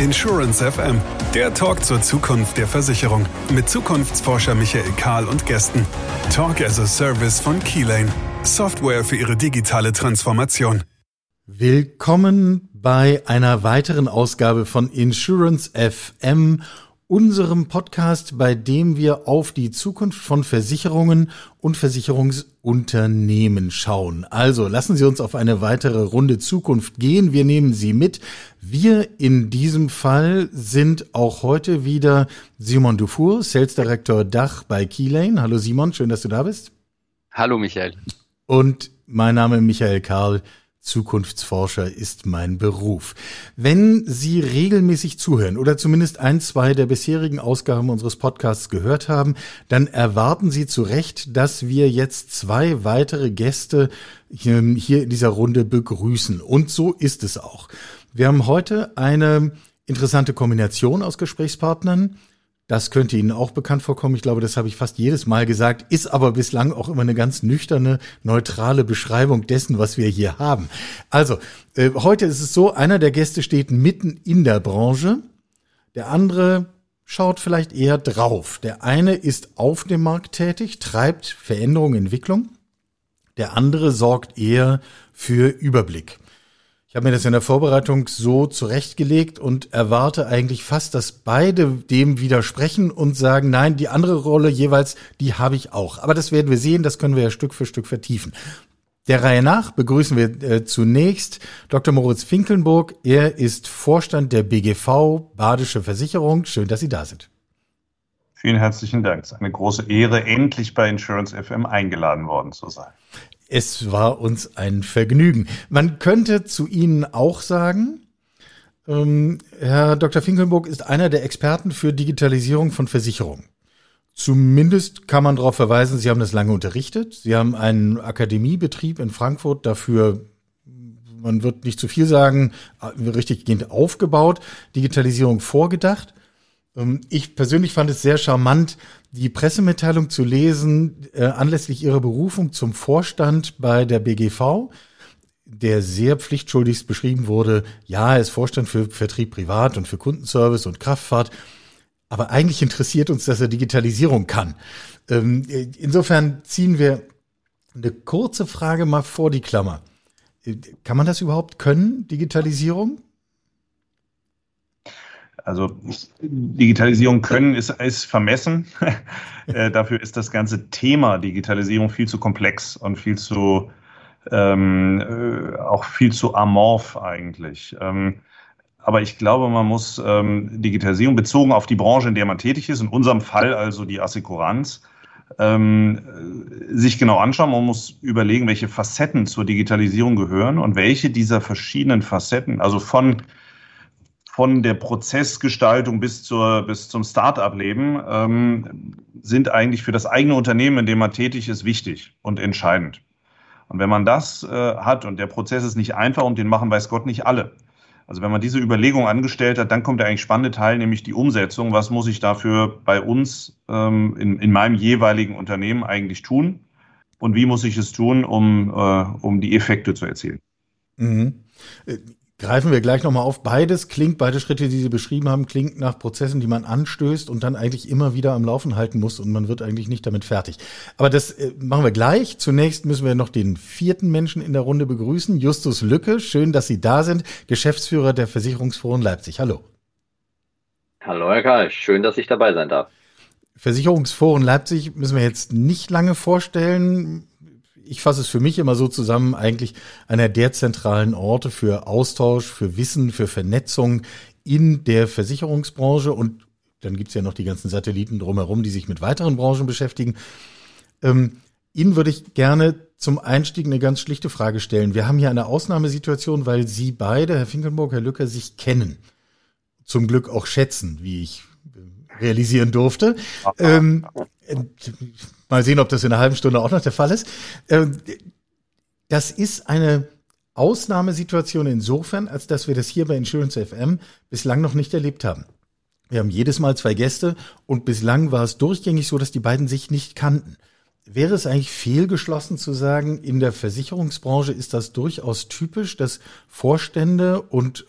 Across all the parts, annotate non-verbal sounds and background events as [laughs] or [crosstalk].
Insurance FM, der Talk zur Zukunft der Versicherung mit Zukunftsforscher Michael Kahl und Gästen. Talk as a Service von Keylane, Software für ihre digitale Transformation. Willkommen bei einer weiteren Ausgabe von Insurance FM unserem Podcast, bei dem wir auf die Zukunft von Versicherungen und Versicherungsunternehmen schauen. Also lassen Sie uns auf eine weitere Runde Zukunft gehen. Wir nehmen Sie mit. Wir in diesem Fall sind auch heute wieder Simon Dufour, Sales Director Dach bei Keylane. Hallo Simon, schön, dass du da bist. Hallo Michael. Und mein Name ist Michael Karl. Zukunftsforscher ist mein Beruf. Wenn Sie regelmäßig zuhören oder zumindest ein, zwei der bisherigen Ausgaben unseres Podcasts gehört haben, dann erwarten Sie zu Recht, dass wir jetzt zwei weitere Gäste hier in dieser Runde begrüßen. Und so ist es auch. Wir haben heute eine interessante Kombination aus Gesprächspartnern. Das könnte Ihnen auch bekannt vorkommen. Ich glaube, das habe ich fast jedes Mal gesagt, ist aber bislang auch immer eine ganz nüchterne, neutrale Beschreibung dessen, was wir hier haben. Also, äh, heute ist es so, einer der Gäste steht mitten in der Branche, der andere schaut vielleicht eher drauf. Der eine ist auf dem Markt tätig, treibt Veränderung, Entwicklung. Der andere sorgt eher für Überblick. Ich habe mir das in der Vorbereitung so zurechtgelegt und erwarte eigentlich fast, dass beide dem widersprechen und sagen, nein, die andere Rolle jeweils, die habe ich auch. Aber das werden wir sehen, das können wir ja Stück für Stück vertiefen. Der Reihe nach begrüßen wir äh, zunächst Dr. Moritz Finkelnburg. Er ist Vorstand der BGV Badische Versicherung. Schön, dass Sie da sind. Vielen herzlichen Dank. Es ist eine große Ehre, endlich bei Insurance FM eingeladen worden zu sein. Es war uns ein Vergnügen. Man könnte zu Ihnen auch sagen, ähm, Herr Dr. Finkelburg ist einer der Experten für Digitalisierung von Versicherungen. Zumindest kann man darauf verweisen, Sie haben das lange unterrichtet. Sie haben einen Akademiebetrieb in Frankfurt dafür, man wird nicht zu viel sagen, richtig gehend aufgebaut, Digitalisierung vorgedacht. Ähm, ich persönlich fand es sehr charmant, die Pressemitteilung zu lesen äh, anlässlich ihrer Berufung zum Vorstand bei der BGV, der sehr pflichtschuldigst beschrieben wurde, ja, er ist Vorstand für Vertrieb privat und für Kundenservice und Kraftfahrt, aber eigentlich interessiert uns, dass er Digitalisierung kann. Ähm, insofern ziehen wir eine kurze Frage mal vor die Klammer. Äh, kann man das überhaupt können, Digitalisierung? Also Digitalisierung können ist, ist vermessen. [laughs] äh, dafür ist das ganze Thema Digitalisierung viel zu komplex und viel zu ähm, äh, auch viel zu amorph eigentlich. Ähm, aber ich glaube, man muss ähm, Digitalisierung bezogen auf die Branche, in der man tätig ist, in unserem Fall also die Assekuranz, ähm, sich genau anschauen. Man muss überlegen, welche Facetten zur Digitalisierung gehören und welche dieser verschiedenen Facetten, also von von der Prozessgestaltung bis, zur, bis zum Start-up-Leben ähm, sind eigentlich für das eigene Unternehmen, in dem man tätig ist, wichtig und entscheidend. Und wenn man das äh, hat und der Prozess ist nicht einfach und den machen weiß Gott nicht alle. Also wenn man diese Überlegung angestellt hat, dann kommt der eigentlich spannende Teil, nämlich die Umsetzung. Was muss ich dafür bei uns ähm, in, in meinem jeweiligen Unternehmen eigentlich tun? Und wie muss ich es tun, um, äh, um die Effekte zu erzielen? Mhm. Greifen wir gleich nochmal auf. Beides klingt, beide Schritte, die Sie beschrieben haben, klingt nach Prozessen, die man anstößt und dann eigentlich immer wieder am Laufen halten muss und man wird eigentlich nicht damit fertig. Aber das äh, machen wir gleich. Zunächst müssen wir noch den vierten Menschen in der Runde begrüßen. Justus Lücke, schön, dass Sie da sind, Geschäftsführer der Versicherungsforen Leipzig. Hallo. Hallo, Herr Karl. Schön, dass ich dabei sein darf. Versicherungsforen Leipzig müssen wir jetzt nicht lange vorstellen ich fasse es für mich immer so zusammen, eigentlich einer der zentralen Orte für Austausch, für Wissen, für Vernetzung in der Versicherungsbranche und dann gibt's ja noch die ganzen Satelliten drumherum, die sich mit weiteren Branchen beschäftigen. Ähm, Ihnen würde ich gerne zum Einstieg eine ganz schlichte Frage stellen. Wir haben hier eine Ausnahmesituation, weil Sie beide, Herr Finkelburg, Herr Lücker, sich kennen. Zum Glück auch schätzen, wie ich realisieren durfte. Ähm, Mal sehen, ob das in einer halben Stunde auch noch der Fall ist. Ähm, das ist eine Ausnahmesituation insofern, als dass wir das hier bei Insurance FM bislang noch nicht erlebt haben. Wir haben jedes Mal zwei Gäste und bislang war es durchgängig so, dass die beiden sich nicht kannten. Wäre es eigentlich fehlgeschlossen zu sagen, in der Versicherungsbranche ist das durchaus typisch, dass Vorstände und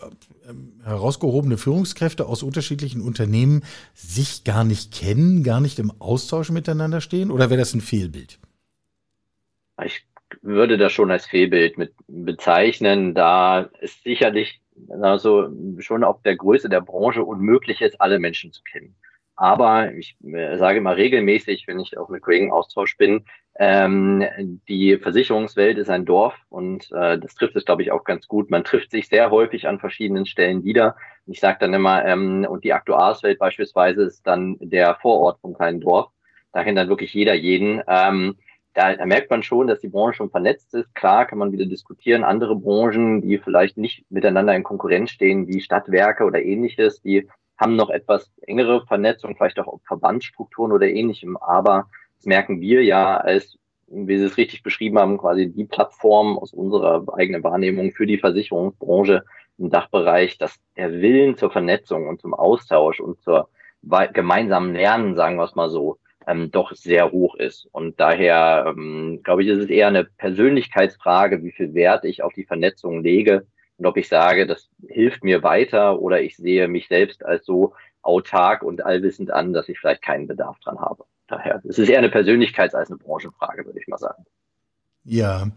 herausgehobene Führungskräfte aus unterschiedlichen Unternehmen sich gar nicht kennen, gar nicht im Austausch miteinander stehen? Oder wäre das ein Fehlbild? Ich würde das schon als Fehlbild mit bezeichnen, da es sicherlich also schon auf der Größe der Branche unmöglich ist, alle Menschen zu kennen. Aber ich äh, sage immer regelmäßig, wenn ich auch mit Kollegen Austausch bin, ähm, die Versicherungswelt ist ein Dorf und äh, das trifft es, glaube ich, auch ganz gut. Man trifft sich sehr häufig an verschiedenen Stellen wieder. Ich sage dann immer, ähm, und die Aktuarswelt beispielsweise ist dann der Vorort vom kleinen Dorf. Da kennt dann wirklich jeder jeden. Ähm, da merkt man schon, dass die Branche schon vernetzt ist. Klar kann man wieder diskutieren. Andere Branchen, die vielleicht nicht miteinander in Konkurrenz stehen, wie Stadtwerke oder ähnliches, die haben noch etwas engere Vernetzung, vielleicht auch Verbandsstrukturen oder ähnlichem. Aber das merken wir ja als, wie Sie es richtig beschrieben haben, quasi die Plattform aus unserer eigenen Wahrnehmung für die Versicherungsbranche im Dachbereich, dass der Willen zur Vernetzung und zum Austausch und zur gemeinsamen Lernen, sagen wir es mal so, ähm, doch sehr hoch ist. Und daher, ähm, glaube ich, ist es eher eine Persönlichkeitsfrage, wie viel Wert ich auf die Vernetzung lege und ob ich sage, das hilft mir weiter oder ich sehe mich selbst als so autark und allwissend an, dass ich vielleicht keinen Bedarf dran habe. Daher, es ist eher eine Persönlichkeits- als eine Branchenfrage, würde ich mal sagen. Ja,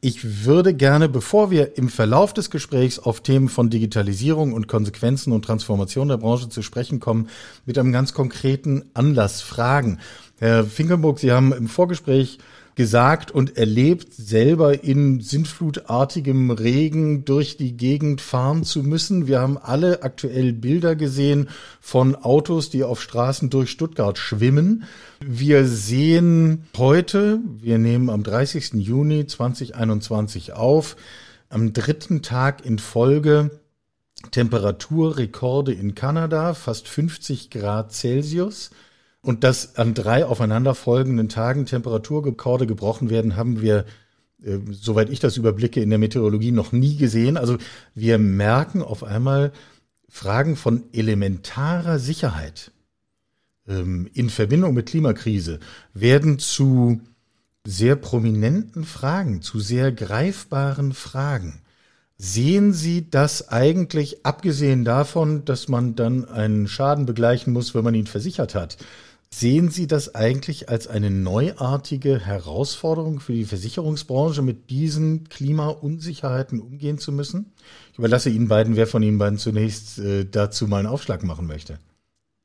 ich würde gerne, bevor wir im Verlauf des Gesprächs auf Themen von Digitalisierung und Konsequenzen und Transformation der Branche zu sprechen kommen, mit einem ganz konkreten Anlass fragen. Herr Finkenburg, Sie haben im Vorgespräch gesagt und erlebt, selber in sintflutartigem Regen durch die Gegend fahren zu müssen. Wir haben alle aktuell Bilder gesehen von Autos, die auf Straßen durch Stuttgart schwimmen. Wir sehen heute, wir nehmen am 30. Juni 2021 auf, am dritten Tag in Folge Temperaturrekorde in Kanada, fast 50 Grad Celsius. Und dass an drei aufeinanderfolgenden Tagen Temperaturrekorde gebrochen werden, haben wir, äh, soweit ich das überblicke, in der Meteorologie noch nie gesehen. Also wir merken auf einmal Fragen von elementarer Sicherheit ähm, in Verbindung mit Klimakrise werden zu sehr prominenten Fragen, zu sehr greifbaren Fragen. Sehen Sie das eigentlich, abgesehen davon, dass man dann einen Schaden begleichen muss, wenn man ihn versichert hat, Sehen Sie das eigentlich als eine neuartige Herausforderung für die Versicherungsbranche, mit diesen Klimaunsicherheiten umgehen zu müssen? Ich überlasse Ihnen beiden, wer von Ihnen beiden zunächst äh, dazu mal einen Aufschlag machen möchte.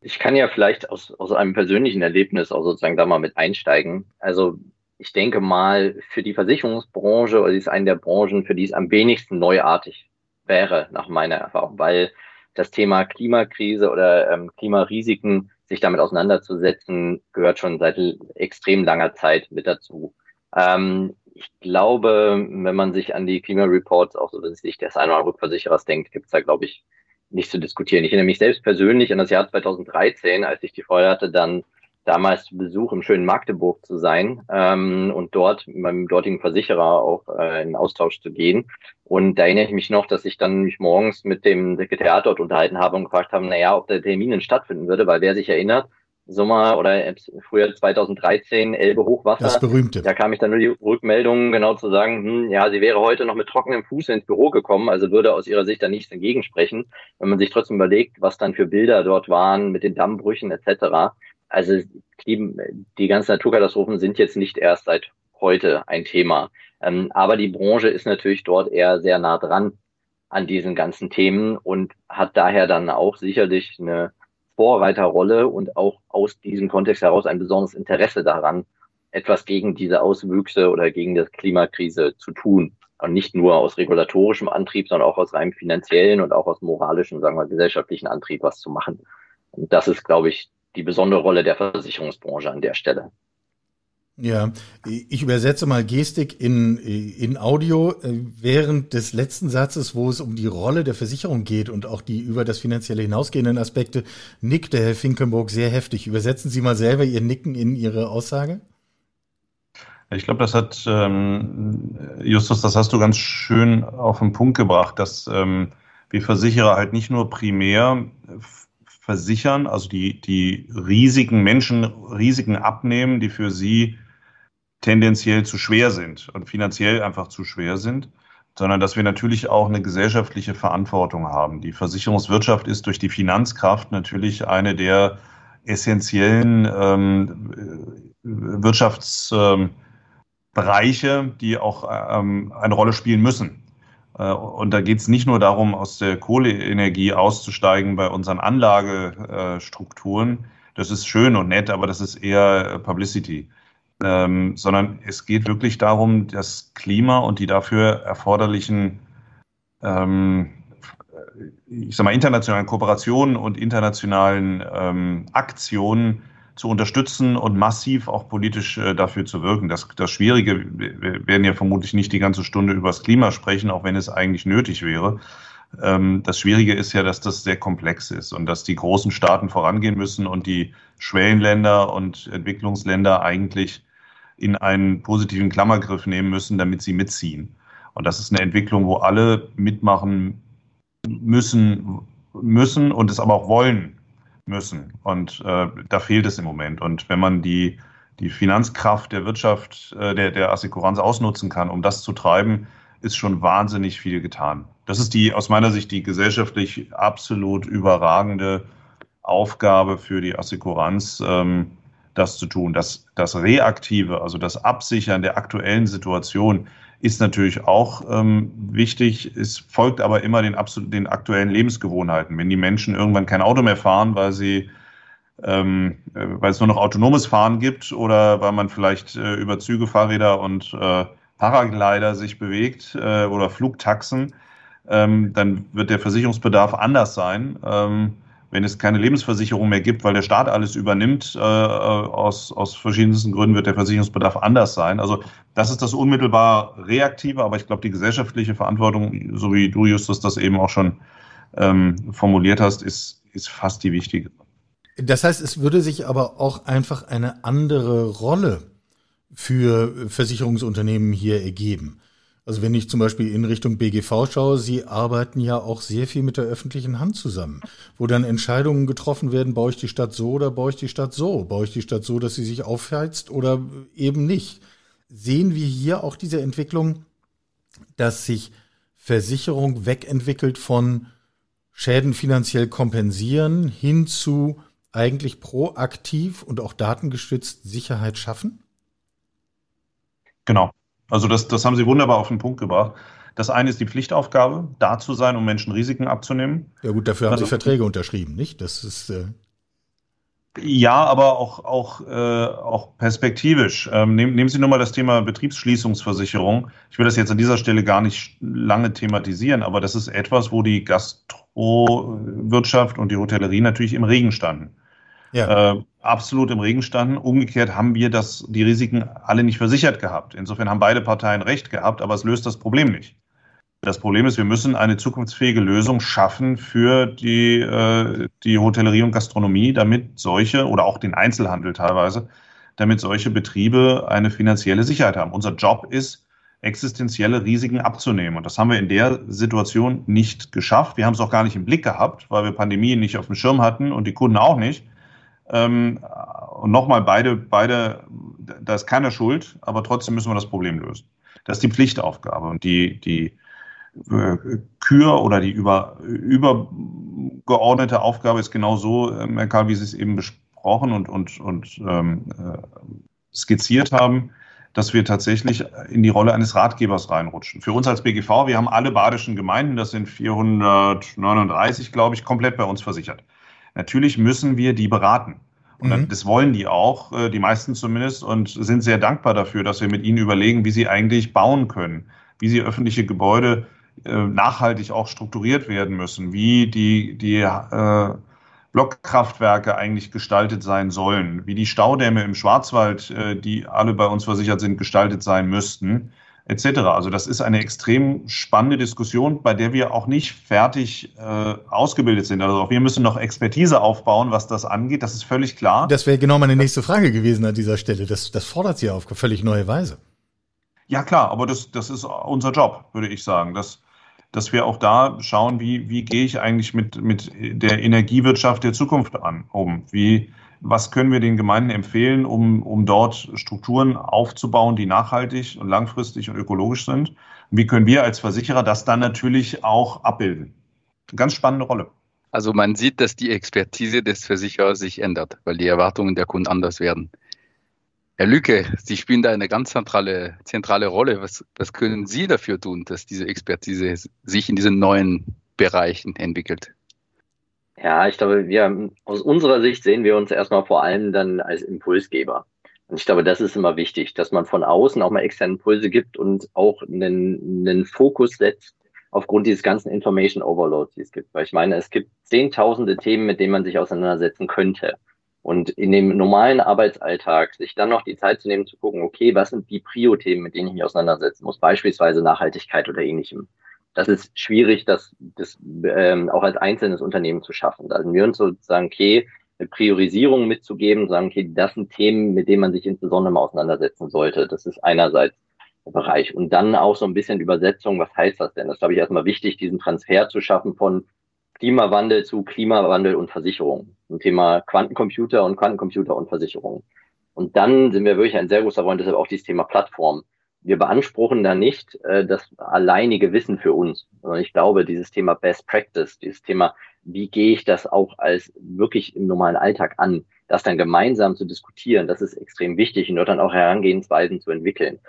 Ich kann ja vielleicht aus, aus einem persönlichen Erlebnis auch sozusagen da mal mit einsteigen. Also ich denke mal, für die Versicherungsbranche, oder sie ist eine der Branchen, für die es am wenigsten neuartig wäre, nach meiner Erfahrung, weil das Thema Klimakrise oder ähm, Klimarisiken sich damit auseinanderzusetzen, gehört schon seit extrem langer Zeit mit dazu. Ähm, ich glaube, wenn man sich an die Klimareports auch so sich des ein oder anderen Rückversicherers denkt, gibt es da, glaube ich, nicht zu diskutieren. Ich erinnere mich selbst persönlich an das Jahr 2013, als ich die Freude hatte, dann damals zu Besuch im schönen Magdeburg zu sein ähm, und dort mit meinem dortigen Versicherer auch äh, in Austausch zu gehen. Und da erinnere ich mich noch, dass ich dann mich morgens mit dem Sekretariat dort unterhalten habe und gefragt habe, naja, ob der Termin denn stattfinden würde, weil wer sich erinnert, Sommer oder früher 2013, Elbe Hochwasser. Das berühmte. Da kam ich dann nur die Rückmeldung, genau zu sagen, hm, ja, sie wäre heute noch mit trockenem Fuß ins Büro gekommen, also würde aus ihrer Sicht da nichts entgegensprechen. Wenn man sich trotzdem überlegt, was dann für Bilder dort waren mit den Dammbrüchen etc., also die, ganzen Naturkatastrophen sind jetzt nicht erst seit heute ein Thema. Ähm, aber die Branche ist natürlich dort eher sehr nah dran an diesen ganzen Themen und hat daher dann auch sicherlich eine Vorreiterrolle und auch aus diesem Kontext heraus ein besonderes Interesse daran, etwas gegen diese Auswüchse oder gegen die Klimakrise zu tun. Und nicht nur aus regulatorischem Antrieb, sondern auch aus rein finanziellen und auch aus moralischen, sagen wir, gesellschaftlichen Antrieb was zu machen. Und das ist, glaube ich, die besondere Rolle der Versicherungsbranche an der Stelle. Ja, ich übersetze mal Gestik in, in Audio. Während des letzten Satzes, wo es um die Rolle der Versicherung geht und auch die über das Finanzielle hinausgehenden Aspekte, nickte Herr Finkenburg sehr heftig. Übersetzen Sie mal selber Ihr Nicken in Ihre Aussage. Ich glaube, das hat, ähm, Justus, das hast du ganz schön auf den Punkt gebracht, dass ähm, wir Versicherer halt nicht nur primär versichern, also die, die Risiken, Menschen Risiken abnehmen, die für sie tendenziell zu schwer sind und finanziell einfach zu schwer sind, sondern dass wir natürlich auch eine gesellschaftliche Verantwortung haben. Die Versicherungswirtschaft ist durch die Finanzkraft natürlich eine der essentiellen ähm, Wirtschaftsbereiche, ähm, die auch ähm, eine Rolle spielen müssen. Äh, und da geht es nicht nur darum, aus der Kohleenergie auszusteigen bei unseren Anlagestrukturen. Das ist schön und nett, aber das ist eher Publicity. Ähm, sondern es geht wirklich darum, das Klima und die dafür erforderlichen, ähm, ich sag mal, internationalen Kooperationen und internationalen ähm, Aktionen zu unterstützen und massiv auch politisch äh, dafür zu wirken. Das, das Schwierige, wir werden ja vermutlich nicht die ganze Stunde über das Klima sprechen, auch wenn es eigentlich nötig wäre. Ähm, das Schwierige ist ja, dass das sehr komplex ist und dass die großen Staaten vorangehen müssen und die Schwellenländer und Entwicklungsländer eigentlich in einen positiven Klammergriff nehmen müssen, damit sie mitziehen. Und das ist eine Entwicklung, wo alle mitmachen müssen, müssen und es aber auch wollen müssen. Und äh, da fehlt es im Moment. Und wenn man die, die Finanzkraft der Wirtschaft, äh, der, der Assekuranz ausnutzen kann, um das zu treiben, ist schon wahnsinnig viel getan. Das ist die, aus meiner Sicht, die gesellschaftlich absolut überragende Aufgabe für die Assekuranz, ähm, das zu tun. Das, das Reaktive, also das Absichern der aktuellen Situation, ist natürlich auch ähm, wichtig. Es folgt aber immer den, den aktuellen Lebensgewohnheiten. Wenn die Menschen irgendwann kein Auto mehr fahren, weil sie ähm, äh, weil es nur noch autonomes Fahren gibt oder weil man vielleicht äh, über Züge, Fahrräder und äh, Paraglider sich bewegt äh, oder Flugtaxen, ähm, dann wird der Versicherungsbedarf anders sein. Ähm, wenn es keine Lebensversicherung mehr gibt, weil der Staat alles übernimmt, äh, aus, aus verschiedensten Gründen wird der Versicherungsbedarf anders sein. Also das ist das unmittelbar Reaktive, aber ich glaube, die gesellschaftliche Verantwortung, so wie du, Justus, das eben auch schon ähm, formuliert hast, ist, ist fast die wichtige. Das heißt, es würde sich aber auch einfach eine andere Rolle für Versicherungsunternehmen hier ergeben. Also wenn ich zum Beispiel in Richtung BGV schaue, Sie arbeiten ja auch sehr viel mit der öffentlichen Hand zusammen, wo dann Entscheidungen getroffen werden, baue ich die Stadt so oder baue ich die Stadt so, baue ich die Stadt so, dass sie sich aufheizt oder eben nicht. Sehen wir hier auch diese Entwicklung, dass sich Versicherung wegentwickelt von Schäden finanziell kompensieren hin zu eigentlich proaktiv und auch datengestützt Sicherheit schaffen? Genau. Also das, das haben Sie wunderbar auf den Punkt gebracht. Das eine ist die Pflichtaufgabe, da zu sein, um Menschen Risiken abzunehmen. Ja gut, dafür haben also, Sie Verträge unterschrieben, nicht? Das ist äh ja, aber auch, auch, äh, auch perspektivisch. Ähm, nehmen, nehmen Sie nur mal das Thema Betriebsschließungsversicherung. Ich will das jetzt an dieser Stelle gar nicht lange thematisieren, aber das ist etwas, wo die Gastrowirtschaft und die Hotellerie natürlich im Regen standen ja. äh, absolut im Regen standen. Umgekehrt haben wir das, die Risiken alle nicht versichert gehabt. Insofern haben beide Parteien recht gehabt, aber es löst das Problem nicht. Das Problem ist, wir müssen eine zukunftsfähige Lösung schaffen für die, äh, die Hotellerie und Gastronomie, damit solche oder auch den Einzelhandel teilweise, damit solche Betriebe eine finanzielle Sicherheit haben. Unser Job ist, existenzielle Risiken abzunehmen. Und das haben wir in der Situation nicht geschafft. Wir haben es auch gar nicht im Blick gehabt, weil wir Pandemien nicht auf dem Schirm hatten und die Kunden auch nicht. Ähm, und nochmal, beide, beide, da ist keiner schuld, aber trotzdem müssen wir das Problem lösen. Das ist die Pflichtaufgabe. Und die, die äh, Kür oder die über, übergeordnete Aufgabe ist genau so, äh, Herr Karl, wie Sie es eben besprochen und, und, und ähm, äh, skizziert haben, dass wir tatsächlich in die Rolle eines Ratgebers reinrutschen. Für uns als BGV, wir haben alle badischen Gemeinden, das sind 439, glaube ich, komplett bei uns versichert. Natürlich müssen wir die beraten. Und mhm. das wollen die auch, äh, die meisten zumindest, und sind sehr dankbar dafür, dass wir mit ihnen überlegen, wie sie eigentlich bauen können, wie sie öffentliche Gebäude äh, nachhaltig auch strukturiert werden müssen, wie die, die äh, Blockkraftwerke eigentlich gestaltet sein sollen, wie die Staudämme im Schwarzwald, äh, die alle bei uns versichert sind, gestaltet sein müssten etc. Also das ist eine extrem spannende Diskussion, bei der wir auch nicht fertig äh, ausgebildet sind. Also auch wir müssen noch Expertise aufbauen, was das angeht. Das ist völlig klar. Das wäre genau meine nächste Frage gewesen an dieser Stelle. Das, das fordert Sie auf völlig neue Weise. Ja klar, aber das, das ist unser Job, würde ich sagen. Dass, dass wir auch da schauen, wie, wie gehe ich eigentlich mit, mit der Energiewirtschaft der Zukunft an um? Wie, was können wir den Gemeinden empfehlen, um, um dort Strukturen aufzubauen, die nachhaltig und langfristig und ökologisch sind? Wie können wir als Versicherer das dann natürlich auch abbilden? Eine ganz spannende Rolle. Also man sieht, dass die Expertise des Versicherers sich ändert, weil die Erwartungen der Kunden anders werden. Herr Lücke, Sie spielen da eine ganz zentrale, zentrale Rolle. Was, was können Sie dafür tun, dass diese Expertise sich in diesen neuen Bereichen entwickelt? Ja, ich glaube, wir aus unserer Sicht sehen wir uns erstmal vor allem dann als Impulsgeber. Und ich glaube, das ist immer wichtig, dass man von außen auch mal externe Impulse gibt und auch einen, einen Fokus setzt aufgrund dieses ganzen Information Overloads, die es gibt. Weil ich meine, es gibt zehntausende Themen, mit denen man sich auseinandersetzen könnte. Und in dem normalen Arbeitsalltag sich dann noch die Zeit zu nehmen, zu gucken, okay, was sind die Prio-Themen, mit denen ich mich auseinandersetzen muss, beispielsweise Nachhaltigkeit oder ähnlichem. Das ist schwierig, das, das ähm, auch als einzelnes Unternehmen zu schaffen. Sind wir uns sozusagen, okay, eine Priorisierung mitzugeben, sagen, okay, das sind Themen, mit denen man sich insbesondere mal auseinandersetzen sollte. Das ist einerseits der Bereich. Und dann auch so ein bisschen Übersetzung, was heißt das denn? Das glaube ich, erstmal wichtig, diesen Transfer zu schaffen von Klimawandel zu Klimawandel und Versicherung. Ein Thema Quantencomputer und Quantencomputer und Versicherung. Und dann sind wir wirklich ein sehr großer Freund, deshalb auch dieses Thema Plattform. Wir beanspruchen da nicht äh, das alleinige Wissen für uns, sondern ich glaube, dieses Thema Best Practice, dieses Thema, wie gehe ich das auch als wirklich im normalen Alltag an, das dann gemeinsam zu diskutieren, das ist extrem wichtig und dort dann auch Herangehensweisen zu entwickeln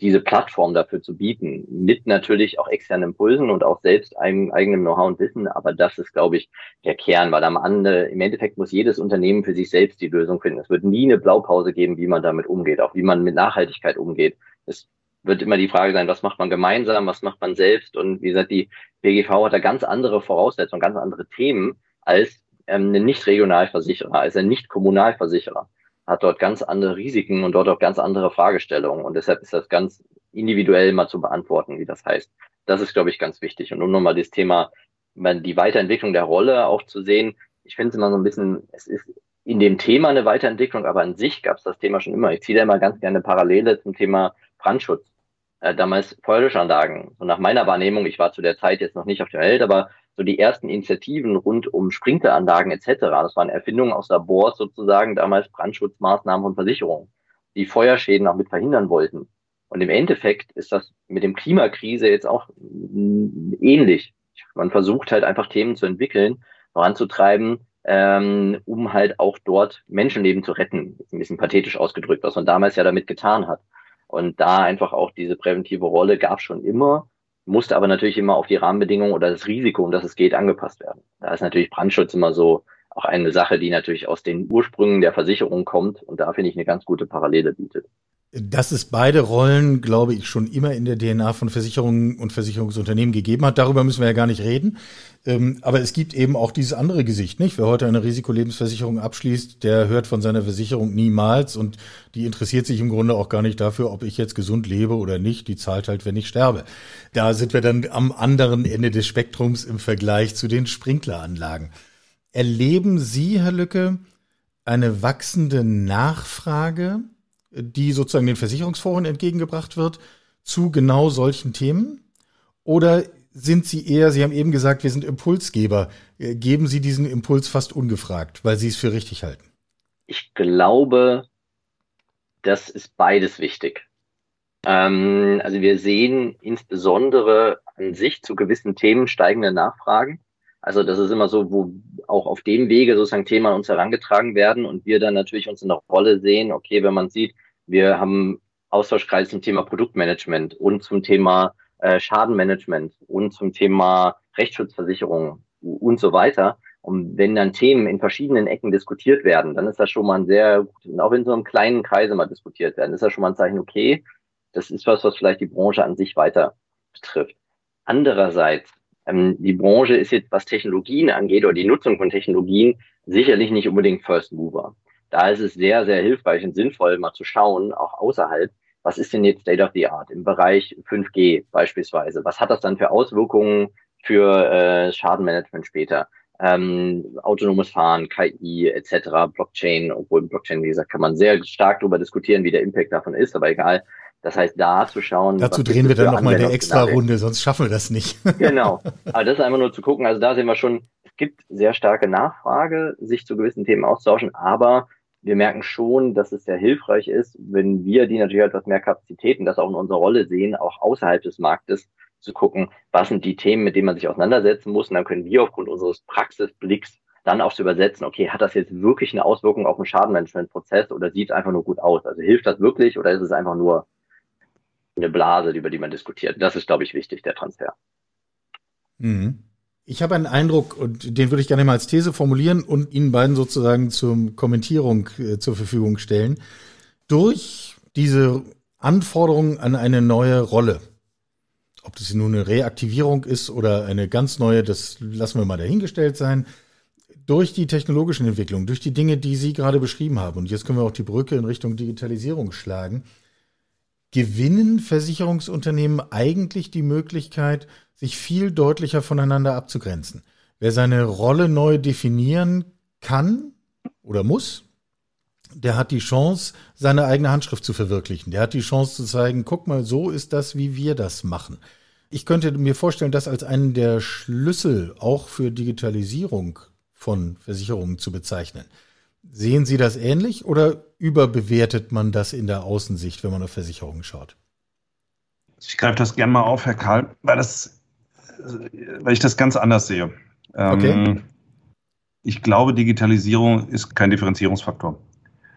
diese Plattform dafür zu bieten, mit natürlich auch externen Impulsen und auch selbst einem eigenen Know-how und Wissen. Aber das ist, glaube ich, der Kern, weil am Ende, im Endeffekt muss jedes Unternehmen für sich selbst die Lösung finden. Es wird nie eine Blaupause geben, wie man damit umgeht, auch wie man mit Nachhaltigkeit umgeht. Es wird immer die Frage sein, was macht man gemeinsam, was macht man selbst? Und wie gesagt, die BGV hat da ganz andere Voraussetzungen, ganz andere Themen als ähm, ein Nicht-Regionalversicherer, als ein Nicht-Kommunalversicherer hat dort ganz andere Risiken und dort auch ganz andere Fragestellungen. Und deshalb ist das ganz individuell mal zu beantworten, wie das heißt. Das ist, glaube ich, ganz wichtig. Und um nochmal das Thema, die Weiterentwicklung der Rolle auch zu sehen, ich finde es immer so ein bisschen, es ist in dem Thema eine Weiterentwicklung, aber an sich gab es das Thema schon immer. Ich ziehe da immer ganz gerne Parallele zum Thema Brandschutz. Äh, damals Feuerlöschanlagen. So nach meiner Wahrnehmung, ich war zu der Zeit jetzt noch nicht auf der Welt, aber so die ersten Initiativen rund um Sprinkleranlagen etc. Das waren Erfindungen aus Labors sozusagen, damals Brandschutzmaßnahmen und Versicherungen, die Feuerschäden auch mit verhindern wollten. Und im Endeffekt ist das mit dem Klimakrise jetzt auch ähnlich. Man versucht halt einfach Themen zu entwickeln, voranzutreiben, ähm, um halt auch dort Menschenleben zu retten. Ein bisschen pathetisch ausgedrückt, was man damals ja damit getan hat. Und da einfach auch diese präventive Rolle gab schon immer musste aber natürlich immer auf die Rahmenbedingungen oder das Risiko, um das es geht, angepasst werden. Da ist natürlich Brandschutz immer so auch eine Sache, die natürlich aus den Ursprüngen der Versicherung kommt und da finde ich eine ganz gute Parallele bietet. Dass es beide Rollen, glaube ich, schon immer in der DNA von Versicherungen und Versicherungsunternehmen gegeben hat, darüber müssen wir ja gar nicht reden. Ähm, aber es gibt eben auch dieses andere Gesicht, nicht? Wer heute eine Risikolebensversicherung abschließt, der hört von seiner Versicherung niemals und die interessiert sich im Grunde auch gar nicht dafür, ob ich jetzt gesund lebe oder nicht. Die zahlt halt, wenn ich sterbe. Da sind wir dann am anderen Ende des Spektrums im Vergleich zu den Sprinkleranlagen. Erleben Sie, Herr Lücke, eine wachsende Nachfrage die sozusagen den Versicherungsforen entgegengebracht wird, zu genau solchen Themen? Oder sind Sie eher, Sie haben eben gesagt, wir sind Impulsgeber, äh, geben Sie diesen Impuls fast ungefragt, weil Sie es für richtig halten? Ich glaube, das ist beides wichtig. Ähm, also wir sehen insbesondere an sich zu gewissen Themen steigende Nachfragen. Also das ist immer so, wo auch auf dem Wege sozusagen Themen an uns herangetragen werden und wir dann natürlich uns in der Rolle sehen, okay, wenn man sieht, wir haben Austauschkreise zum Thema Produktmanagement und zum Thema äh, Schadenmanagement und zum Thema Rechtsschutzversicherung und so weiter. Und wenn dann Themen in verschiedenen Ecken diskutiert werden, dann ist das schon mal ein sehr, auch in so einem kleinen Kreise mal diskutiert werden, ist das schon mal ein Zeichen, okay, das ist was, was vielleicht die Branche an sich weiter betrifft. Andererseits die Branche ist jetzt, was Technologien angeht oder die Nutzung von Technologien, sicherlich nicht unbedingt First Mover. Da ist es sehr, sehr hilfreich und sinnvoll, mal zu schauen, auch außerhalb, was ist denn jetzt State of the Art im Bereich 5G beispielsweise? Was hat das dann für Auswirkungen für äh, Schadenmanagement später? Ähm, autonomes Fahren, KI etc., Blockchain, obwohl Blockchain, wie gesagt, kann man sehr stark darüber diskutieren, wie der Impact davon ist, aber egal. Das heißt, da zu schauen. Dazu drehen wir dann nochmal eine extra Runde, sonst schaffen wir das nicht. [laughs] genau. Aber das ist einfach nur zu gucken. Also da sehen wir schon, es gibt sehr starke Nachfrage, sich zu gewissen Themen auszutauschen, aber wir merken schon, dass es sehr hilfreich ist, wenn wir, die natürlich etwas mehr Kapazitäten, das auch in unserer Rolle sehen, auch außerhalb des Marktes zu gucken, was sind die Themen, mit denen man sich auseinandersetzen muss. Und dann können wir aufgrund unseres Praxisblicks dann auch zu übersetzen, okay, hat das jetzt wirklich eine Auswirkung auf den Schadenmanagementprozess oder sieht es einfach nur gut aus? Also hilft das wirklich oder ist es einfach nur eine Blase, über die man diskutiert? Das ist, glaube ich, wichtig, der Transfer. Mhm. Ich habe einen Eindruck, und den würde ich gerne mal als These formulieren und Ihnen beiden sozusagen zur Kommentierung äh, zur Verfügung stellen. Durch diese Anforderungen an eine neue Rolle, ob das nun eine Reaktivierung ist oder eine ganz neue, das lassen wir mal dahingestellt sein, durch die technologischen Entwicklungen, durch die Dinge, die Sie gerade beschrieben haben, und jetzt können wir auch die Brücke in Richtung Digitalisierung schlagen, gewinnen Versicherungsunternehmen eigentlich die Möglichkeit, sich viel deutlicher voneinander abzugrenzen. Wer seine Rolle neu definieren kann oder muss, der hat die Chance, seine eigene Handschrift zu verwirklichen. Der hat die Chance zu zeigen, guck mal, so ist das, wie wir das machen. Ich könnte mir vorstellen, das als einen der Schlüssel auch für Digitalisierung von Versicherungen zu bezeichnen. Sehen Sie das ähnlich oder überbewertet man das in der Außensicht, wenn man auf Versicherungen schaut? Ich greife das gerne mal auf, Herr Karl, weil das weil ich das ganz anders sehe. Okay. Ähm, ich glaube, Digitalisierung ist kein Differenzierungsfaktor,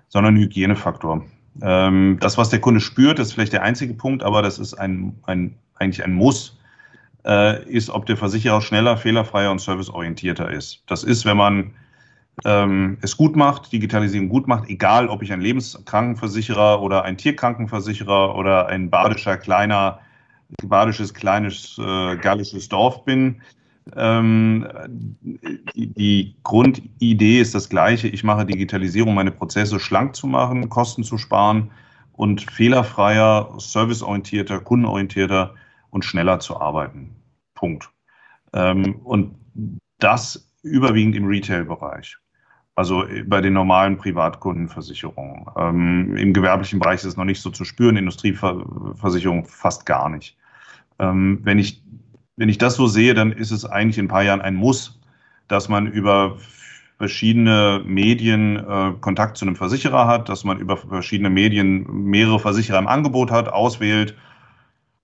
sondern ein Hygienefaktor. Ähm, das, was der Kunde spürt, ist vielleicht der einzige Punkt, aber das ist ein, ein, eigentlich ein Muss, äh, ist, ob der Versicherer schneller, fehlerfreier und serviceorientierter ist. Das ist, wenn man ähm, es gut macht, Digitalisierung gut macht, egal ob ich ein Lebenskrankenversicherer oder ein Tierkrankenversicherer oder ein badischer kleiner badisches, kleines, äh, gallisches Dorf bin. Ähm, die, Grundidee ist das gleiche. Ich mache Digitalisierung, meine Prozesse schlank zu machen, Kosten zu sparen und fehlerfreier, serviceorientierter, kundenorientierter und schneller zu arbeiten. Punkt. Ähm, und das überwiegend im Retail-Bereich. Also bei den normalen Privatkundenversicherungen. Ähm, Im gewerblichen Bereich ist es noch nicht so zu spüren, Industrieversicherung fast gar nicht. Ähm, wenn, ich, wenn ich das so sehe, dann ist es eigentlich in ein paar Jahren ein Muss, dass man über verschiedene Medien äh, Kontakt zu einem Versicherer hat, dass man über verschiedene Medien mehrere Versicherer im Angebot hat, auswählt,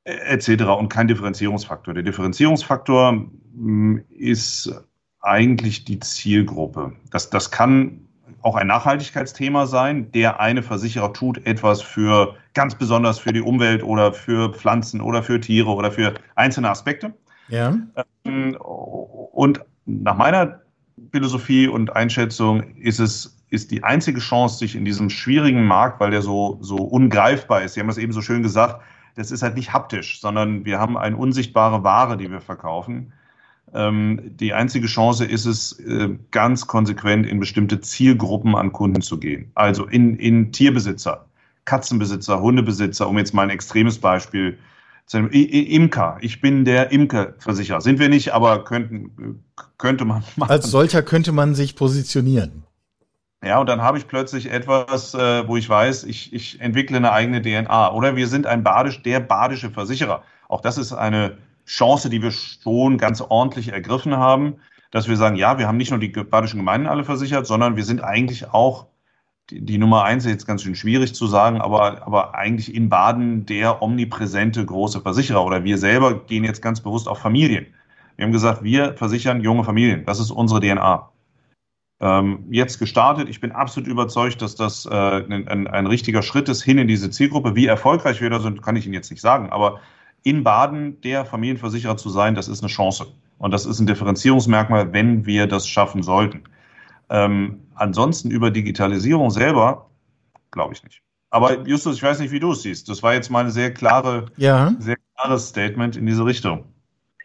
äh, etc. und kein Differenzierungsfaktor. Der Differenzierungsfaktor mh, mm, ist eigentlich die Zielgruppe. Das, das kann auch ein Nachhaltigkeitsthema sein. Der eine Versicherer tut etwas für ganz besonders für die Umwelt oder für Pflanzen oder für Tiere oder für einzelne Aspekte. Ja. Ähm, und nach meiner Philosophie und Einschätzung ist es ist die einzige Chance, sich in diesem schwierigen Markt, weil der so, so ungreifbar ist, Sie haben es eben so schön gesagt, das ist halt nicht haptisch, sondern wir haben eine unsichtbare Ware, die wir verkaufen. Ähm, die einzige Chance ist es, äh, ganz konsequent in bestimmte Zielgruppen an Kunden zu gehen. Also in, in Tierbesitzer, Katzenbesitzer, Hundebesitzer, um jetzt mal ein extremes Beispiel zu nehmen. Imker, ich bin der Imkerversicherer. Sind wir nicht, aber könnten, könnte man [laughs] machen. Als solcher könnte man sich positionieren. Ja, und dann habe ich plötzlich etwas, äh, wo ich weiß, ich, ich entwickle eine eigene DNA. Oder wir sind ein Badisch, der badische Versicherer. Auch das ist eine Chance, die wir schon ganz ordentlich ergriffen haben, dass wir sagen, ja, wir haben nicht nur die badischen Gemeinden alle versichert, sondern wir sind eigentlich auch die, die Nummer eins, ist jetzt ganz schön schwierig zu sagen, aber, aber eigentlich in Baden der omnipräsente große Versicherer oder wir selber gehen jetzt ganz bewusst auf Familien. Wir haben gesagt, wir versichern junge Familien. Das ist unsere DNA. Ähm, jetzt gestartet. Ich bin absolut überzeugt, dass das äh, ein, ein, ein, richtiger Schritt ist hin in diese Zielgruppe. Wie erfolgreich wir da sind, kann ich Ihnen jetzt nicht sagen. Aber in Baden der Familienversicherer zu sein, das ist eine Chance. Und das ist ein Differenzierungsmerkmal, wenn wir das schaffen sollten. Ähm, ansonsten über Digitalisierung selber, glaube ich nicht. Aber Justus, ich weiß nicht, wie du es siehst. Das war jetzt mal ein sehr klare, ja. sehr klares Statement in diese Richtung.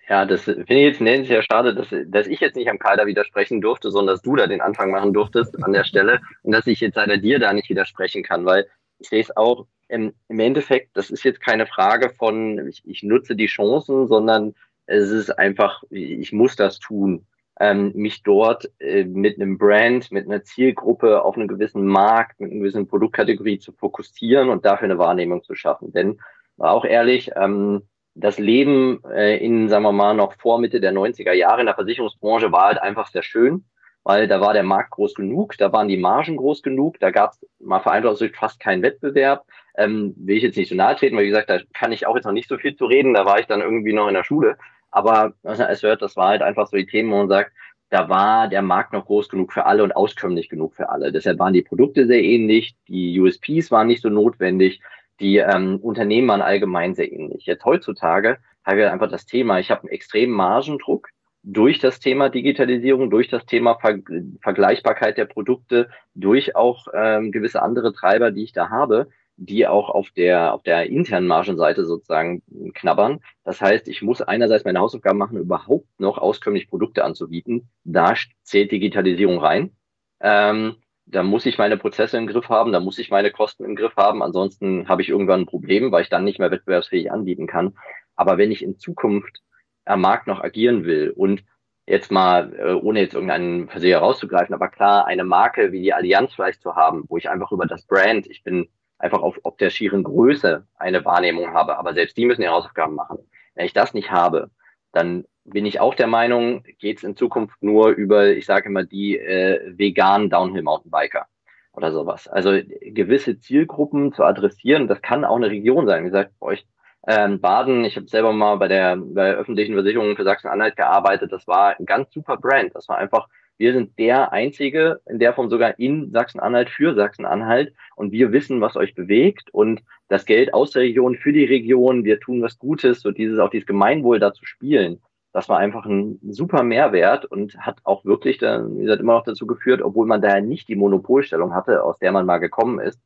Ja, das finde ich jetzt sehr schade, dass, dass ich jetzt nicht am Kader widersprechen durfte, sondern dass du da den Anfang machen durftest an der Stelle und dass ich jetzt leider dir da nicht widersprechen kann, weil ich sehe es auch ähm, im Endeffekt, das ist jetzt keine Frage von, ich, ich nutze die Chancen, sondern es ist einfach, ich muss das tun. Ähm, mich dort äh, mit einem Brand, mit einer Zielgruppe auf einen gewissen Markt, mit einer gewissen Produktkategorie zu fokussieren und dafür eine Wahrnehmung zu schaffen. Denn auch ehrlich, ähm, das Leben äh, in, sagen wir mal, noch vor Mitte der 90er Jahre in der Versicherungsbranche war halt einfach sehr schön. Weil da war der Markt groß genug, da waren die Margen groß genug, da gab es mal vereinfacht fast keinen Wettbewerb. Ähm, will ich jetzt nicht so nahe treten, weil wie gesagt, da kann ich auch jetzt noch nicht so viel zu reden, da war ich dann irgendwie noch in der Schule. Aber also, es hört, das war halt einfach so die Themen, wo man sagt, da war der Markt noch groß genug für alle und auskömmlich genug für alle. Deshalb waren die Produkte sehr ähnlich, die USPs waren nicht so notwendig, die ähm, Unternehmen waren allgemein sehr ähnlich. Jetzt heutzutage haben wir einfach das Thema, ich habe einen extremen Margendruck, durch das Thema Digitalisierung, durch das Thema Ver Vergleichbarkeit der Produkte, durch auch ähm, gewisse andere Treiber, die ich da habe, die auch auf der, auf der internen Margenseite sozusagen knabbern. Das heißt, ich muss einerseits meine Hausaufgaben machen, überhaupt noch auskömmlich Produkte anzubieten. Da zählt Digitalisierung rein. Ähm, da muss ich meine Prozesse im Griff haben, da muss ich meine Kosten im Griff haben. Ansonsten habe ich irgendwann ein Problem, weil ich dann nicht mehr wettbewerbsfähig anbieten kann. Aber wenn ich in Zukunft am Markt noch agieren will und jetzt mal, äh, ohne jetzt irgendeinen Verseher rauszugreifen, aber klar, eine Marke wie die Allianz vielleicht zu haben, wo ich einfach über das Brand, ich bin einfach auf, auf der schieren Größe eine Wahrnehmung habe, aber selbst die müssen ihre Hausaufgaben machen. Wenn ich das nicht habe, dann bin ich auch der Meinung, geht es in Zukunft nur über, ich sage immer, die äh, veganen Downhill-Mountainbiker oder sowas. Also gewisse Zielgruppen zu adressieren, das kann auch eine Region sein. Wie gesagt, bei euch ähm, Baden, ich habe selber mal bei der, bei der öffentlichen Versicherung für Sachsen-Anhalt gearbeitet. Das war ein ganz super Brand. Das war einfach, wir sind der einzige, in der Form sogar in Sachsen-Anhalt für Sachsen-Anhalt. Und wir wissen, was euch bewegt und das Geld aus der Region für die Region. Wir tun was Gutes, so dieses, auch dieses Gemeinwohl da zu spielen. Das war einfach ein super Mehrwert und hat auch wirklich, dann, wie gesagt, immer noch dazu geführt, obwohl man da nicht die Monopolstellung hatte, aus der man mal gekommen ist,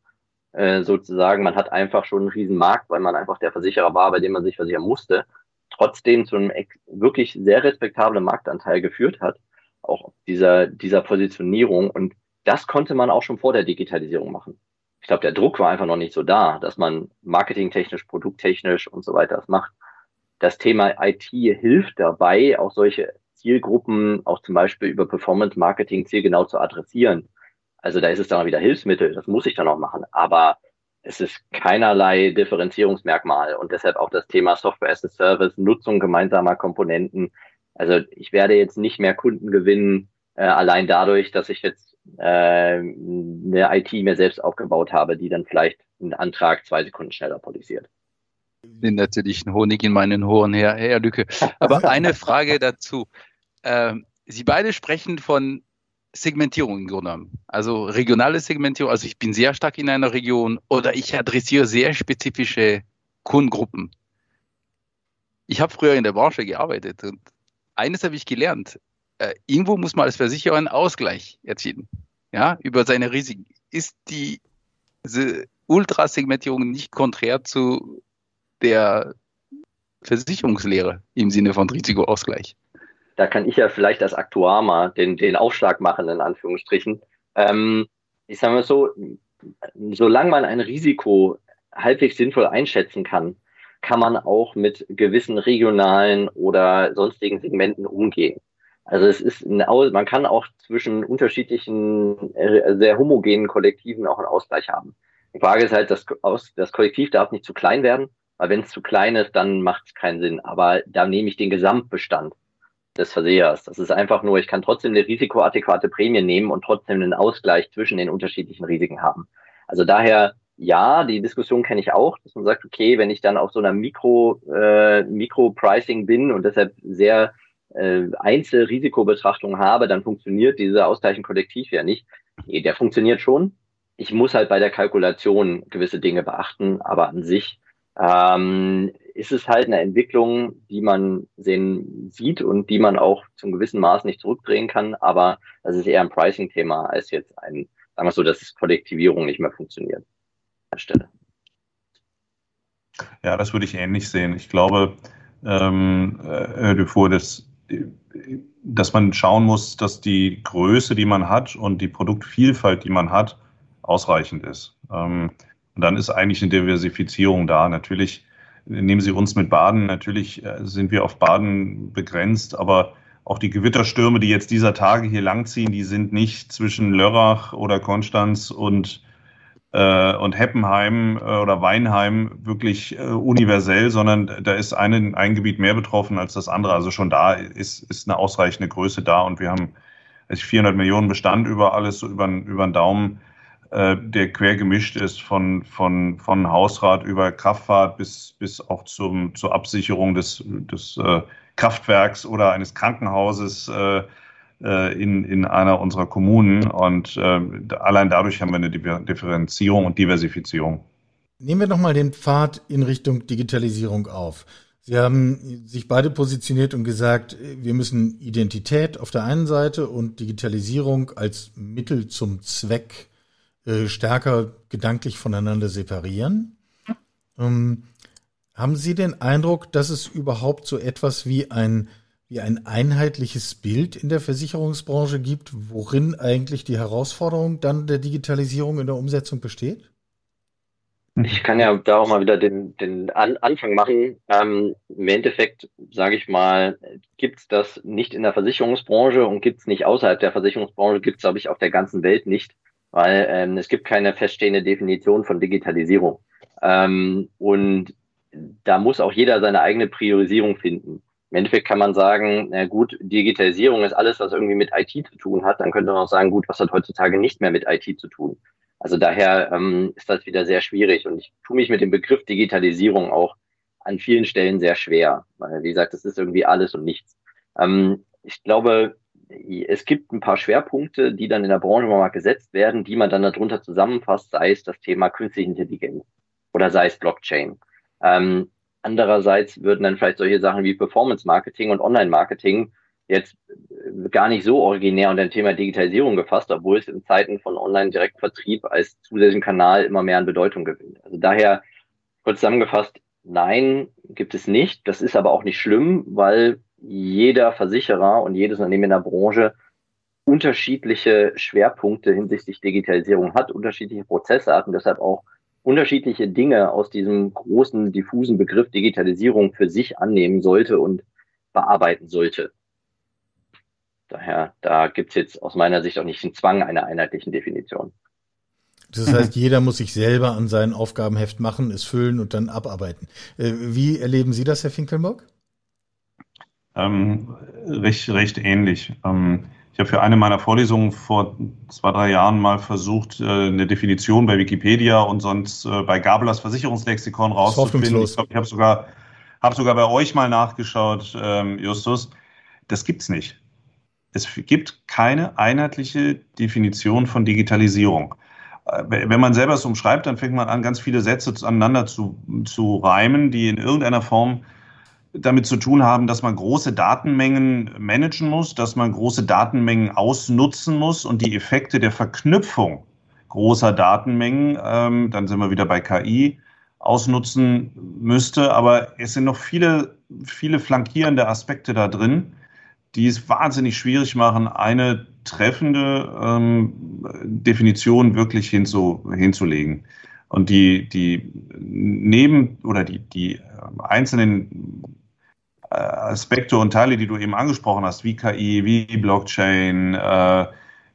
äh, sozusagen, man hat einfach schon einen riesen Markt, weil man einfach der Versicherer war, bei dem man sich versichern musste, trotzdem zu einem wirklich sehr respektablen Marktanteil geführt hat, auch dieser, dieser Positionierung. Und das konnte man auch schon vor der Digitalisierung machen. Ich glaube, der Druck war einfach noch nicht so da, dass man marketingtechnisch, produkttechnisch und so weiter das macht. Das Thema IT hilft dabei, auch solche Zielgruppen auch zum Beispiel über Performance Marketing zielgenau zu adressieren. Also da ist es dann auch wieder Hilfsmittel, das muss ich dann auch machen. Aber es ist keinerlei Differenzierungsmerkmal und deshalb auch das Thema Software as a Service, Nutzung gemeinsamer Komponenten. Also ich werde jetzt nicht mehr Kunden gewinnen, äh, allein dadurch, dass ich jetzt äh, eine IT mir selbst aufgebaut habe, die dann vielleicht einen Antrag zwei Sekunden schneller produziert. Bin natürlich ein Honig in meinen Hohen, Herr, Herr Lücke. Aber eine Frage dazu. Ähm, Sie beide sprechen von Segmentierung im Grunde genommen. Also regionale Segmentierung, also ich bin sehr stark in einer Region oder ich adressiere sehr spezifische Kundengruppen. Ich habe früher in der Branche gearbeitet und eines habe ich gelernt. Äh, irgendwo muss man als Versicherer einen Ausgleich erzielen. Ja, über seine Risiken. Ist die Ultrasegmentierung nicht konträr zu der Versicherungslehre im Sinne von Risikoausgleich? Da kann ich ja vielleicht als Aktuar mal den, den Aufschlag machen, in Anführungsstrichen. Ähm, ich sage mal so, solange man ein Risiko halbwegs sinnvoll einschätzen kann, kann man auch mit gewissen regionalen oder sonstigen Segmenten umgehen. Also es ist ein, man kann auch zwischen unterschiedlichen, äh, sehr homogenen Kollektiven auch einen Ausgleich haben. Die Frage ist halt, das, das Kollektiv darf nicht zu klein werden, weil wenn es zu klein ist, dann macht es keinen Sinn. Aber da nehme ich den Gesamtbestand des Versehers. Das ist einfach nur, ich kann trotzdem eine risikoadäquate Prämie nehmen und trotzdem einen Ausgleich zwischen den unterschiedlichen Risiken haben. Also daher, ja, die Diskussion kenne ich auch, dass man sagt, okay, wenn ich dann auf so einer Mikro, äh, Mikro-Pricing bin und deshalb sehr äh, Einzelrisikobetrachtung habe, dann funktioniert dieser Ausgleich im Kollektiv ja nicht. Nee, der funktioniert schon. Ich muss halt bei der Kalkulation gewisse Dinge beachten, aber an sich ähm, ist es halt eine Entwicklung, die man sehen sieht und die man auch zum gewissen Maß nicht zurückdrehen kann. Aber das ist eher ein Pricing-Thema als jetzt ein, sagen wir so, dass Kollektivierung nicht mehr funktioniert. An Stelle. Ja, das würde ich ähnlich sehen. Ich glaube, ähm, Herr Dufour, dass, dass man schauen muss, dass die Größe, die man hat und die Produktvielfalt, die man hat, ausreichend ist. Ähm, und dann ist eigentlich eine Diversifizierung da. Natürlich nehmen Sie uns mit Baden, natürlich äh, sind wir auf Baden begrenzt, aber auch die Gewitterstürme, die jetzt dieser Tage hier langziehen, die sind nicht zwischen Lörrach oder Konstanz und, äh, und Heppenheim äh, oder Weinheim wirklich äh, universell, sondern da ist eine, ein Gebiet mehr betroffen als das andere. Also schon da ist, ist eine ausreichende Größe da und wir haben 400 Millionen Bestand über alles, so über, über den Daumen, äh, der quer gemischt ist von, von, von Hausrat über Kraftfahrt bis, bis auch zum, zur Absicherung des, des äh, Kraftwerks oder eines Krankenhauses äh, äh in, in einer unserer Kommunen. Und äh, allein dadurch haben wir eine Differenzierung und Diversifizierung. Nehmen wir nochmal den Pfad in Richtung Digitalisierung auf. Sie haben sich beide positioniert und gesagt, wir müssen Identität auf der einen Seite und Digitalisierung als Mittel zum Zweck äh, stärker gedanklich voneinander separieren. Ähm, haben Sie den Eindruck, dass es überhaupt so etwas wie ein, wie ein einheitliches Bild in der Versicherungsbranche gibt, worin eigentlich die Herausforderung dann der Digitalisierung in der Umsetzung besteht? Ich kann ja da auch mal wieder den, den An Anfang machen. Ähm, Im Endeffekt, sage ich mal, gibt's das nicht in der Versicherungsbranche und gibt's nicht außerhalb der Versicherungsbranche, gibt's glaube ich, auf der ganzen Welt nicht, weil ähm, es gibt keine feststehende Definition von Digitalisierung. Ähm, und da muss auch jeder seine eigene Priorisierung finden. Im Endeffekt kann man sagen, na gut, Digitalisierung ist alles, was irgendwie mit IT zu tun hat. Dann könnte man auch sagen, gut, was hat heutzutage nicht mehr mit IT zu tun? Also daher ähm, ist das wieder sehr schwierig und ich tue mich mit dem Begriff Digitalisierung auch an vielen Stellen sehr schwer, weil wie gesagt, das ist irgendwie alles und nichts. Ähm, ich glaube, es gibt ein paar Schwerpunkte, die dann in der Branche mal gesetzt werden, die man dann darunter zusammenfasst, sei es das Thema künstliche Intelligenz oder sei es Blockchain. Ähm, andererseits würden dann vielleicht solche Sachen wie Performance Marketing und Online Marketing jetzt gar nicht so originär unter dem Thema Digitalisierung gefasst, obwohl es in Zeiten von Online-Direktvertrieb als zusätzlichen Kanal immer mehr an Bedeutung gewinnt. Also daher kurz zusammengefasst, nein, gibt es nicht. Das ist aber auch nicht schlimm, weil jeder Versicherer und jedes Unternehmen in der Branche unterschiedliche Schwerpunkte hinsichtlich Digitalisierung hat, unterschiedliche und deshalb auch unterschiedliche Dinge aus diesem großen, diffusen Begriff Digitalisierung für sich annehmen sollte und bearbeiten sollte. Daher, da gibt es jetzt aus meiner Sicht auch nicht den Zwang einer einheitlichen Definition. Das heißt, jeder muss sich selber an seinen Aufgabenheft machen, es füllen und dann abarbeiten. Äh, wie erleben Sie das, Herr Finkelmock? Ähm, recht, recht ähnlich. Ähm, ich habe für eine meiner Vorlesungen vor zwei, drei Jahren mal versucht, äh, eine Definition bei Wikipedia und sonst äh, bei Gabelers Versicherungslexikon rauszufinden. Ich glaube, ich habe sogar, hab sogar bei euch mal nachgeschaut, ähm, Justus. Das gibt's nicht. Es gibt keine einheitliche Definition von Digitalisierung. Äh, wenn man selber es umschreibt, dann fängt man an, ganz viele Sätze aneinander zu, zu reimen, die in irgendeiner Form damit zu tun haben, dass man große Datenmengen managen muss, dass man große Datenmengen ausnutzen muss und die Effekte der Verknüpfung großer Datenmengen, ähm, dann sind wir wieder bei KI, ausnutzen müsste. Aber es sind noch viele, viele flankierende Aspekte da drin, die es wahnsinnig schwierig machen, eine treffende ähm, Definition wirklich hinzu, hinzulegen. Und die, die neben oder die, die ähm, einzelnen Aspekte und Teile, die du eben angesprochen hast, wie KI, wie Blockchain, äh,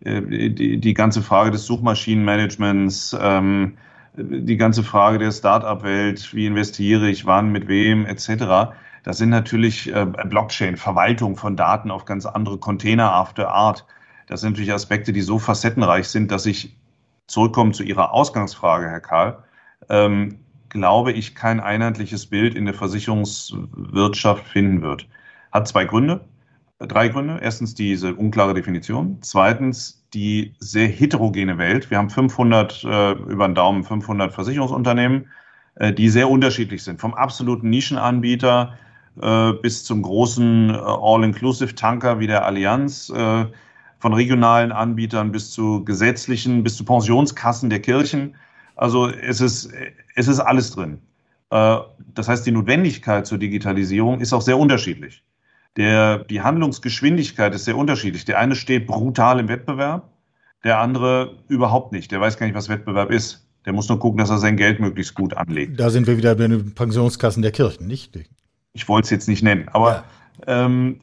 äh, die, ganze Frage des Suchmaschinenmanagements, ähm, die ganze Frage der Start-up-Welt, wie investiere ich, wann, mit wem, etc., das sind natürlich äh, Blockchain, Verwaltung von Daten auf ganz andere Container after Art. Das sind natürlich Aspekte, die so facettenreich sind, dass ich zurückkommen zu Ihrer Ausgangsfrage, Herr Karl, ähm, glaube ich, kein einheitliches Bild in der Versicherungswirtschaft finden wird. Hat zwei Gründe, drei Gründe. Erstens diese unklare Definition. Zweitens die sehr heterogene Welt. Wir haben 500, äh, über den Daumen 500 Versicherungsunternehmen, äh, die sehr unterschiedlich sind. Vom absoluten Nischenanbieter äh, bis zum großen äh, All-Inclusive-Tanker wie der Allianz, äh, von regionalen Anbietern bis zu gesetzlichen, bis zu Pensionskassen der Kirchen. Also es ist, es ist alles drin. Äh, das heißt, die Notwendigkeit zur Digitalisierung ist auch sehr unterschiedlich. Der, die Handlungsgeschwindigkeit ist sehr unterschiedlich. Der eine steht brutal im Wettbewerb, der andere überhaupt nicht. Der weiß gar nicht, was Wettbewerb ist. Der muss nur gucken, dass er sein Geld möglichst gut anlegt. Da sind wir wieder bei den Pensionskassen der Kirchen, nicht? ich wollte es jetzt nicht nennen, aber ja. ähm,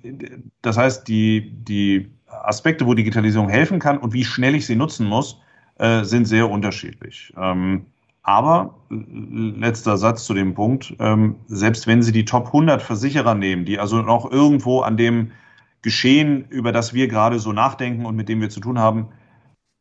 das heißt, die, die Aspekte, wo Digitalisierung helfen kann und wie schnell ich sie nutzen muss, äh, sind sehr unterschiedlich. Ähm, aber letzter Satz zu dem Punkt, ähm, selbst wenn Sie die Top 100 Versicherer nehmen, die also noch irgendwo an dem Geschehen, über das wir gerade so nachdenken und mit dem wir zu tun haben,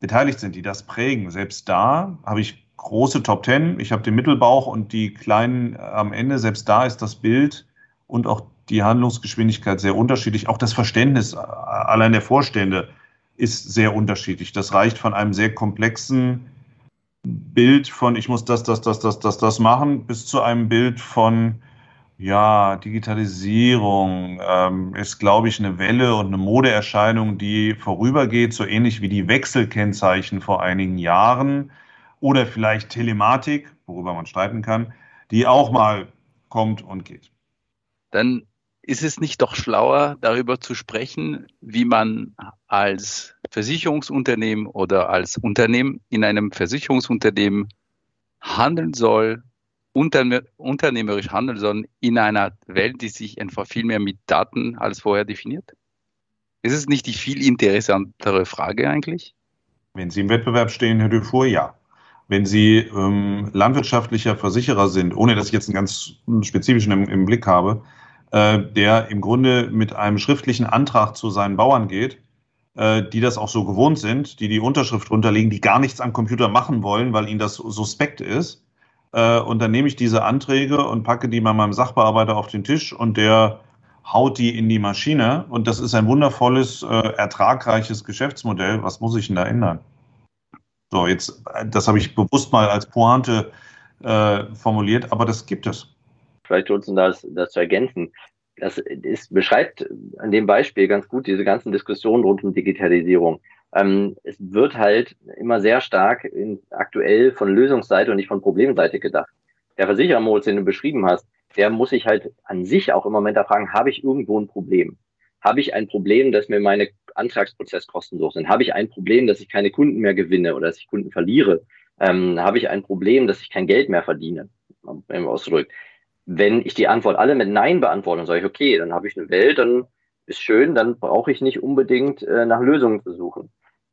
beteiligt sind, die das prägen. Selbst da habe ich große Top Ten, ich habe den Mittelbauch und die kleinen am Ende, selbst da ist das Bild und auch die Handlungsgeschwindigkeit sehr unterschiedlich. Auch das Verständnis allein der Vorstände ist sehr unterschiedlich. Das reicht von einem sehr komplexen Bild von, ich muss das, das, das, das, das, das machen, bis zu einem Bild von, ja, Digitalisierung ähm, ist, glaube ich, eine Welle und eine Modeerscheinung, die vorübergeht, so ähnlich wie die Wechselkennzeichen vor einigen Jahren oder vielleicht Telematik, worüber man streiten kann, die auch mal kommt und geht. Dann ist es nicht doch schlauer, darüber zu sprechen, wie man als Versicherungsunternehmen oder als Unternehmen in einem Versicherungsunternehmen handeln soll, unternehmerisch handeln soll in einer Welt, die sich einfach viel mehr mit Daten als vorher definiert? Ist es nicht die viel interessantere Frage eigentlich? Wenn Sie im Wettbewerb stehen, Herr Dufour, ja. Wenn Sie ähm, landwirtschaftlicher Versicherer sind, ohne dass ich jetzt einen ganz spezifischen im, im Blick habe, äh, der im Grunde mit einem schriftlichen Antrag zu seinen Bauern geht, äh, die das auch so gewohnt sind, die die Unterschrift runterlegen, die gar nichts am Computer machen wollen, weil ihnen das suspekt ist. Äh, und dann nehme ich diese Anträge und packe die bei meinem Sachbearbeiter auf den Tisch und der haut die in die Maschine. Und das ist ein wundervolles, ertragreiches Geschäftsmodell. Was muss ich denn da ändern? So, jetzt, das habe ich bewusst mal als Pointe äh, formuliert, aber das gibt es vielleicht uns das, das zu ergänzen. Das ist, beschreibt an dem Beispiel ganz gut diese ganzen Diskussionen rund um Digitalisierung. Ähm, es wird halt immer sehr stark in, aktuell von Lösungsseite und nicht von Problemseite gedacht. Der Versicherermodus, den du beschrieben hast, der muss sich halt an sich auch im Moment da fragen, habe ich irgendwo ein Problem? Habe ich ein Problem, dass mir meine Antragsprozesskosten so sind? Habe ich ein Problem, dass ich keine Kunden mehr gewinne oder dass ich Kunden verliere? Ähm, habe ich ein Problem, dass ich kein Geld mehr verdiene? Ausdrückt wenn ich die Antwort alle mit Nein beantworte, dann sage ich, okay, dann habe ich eine Welt, dann ist schön, dann brauche ich nicht unbedingt äh, nach Lösungen zu suchen.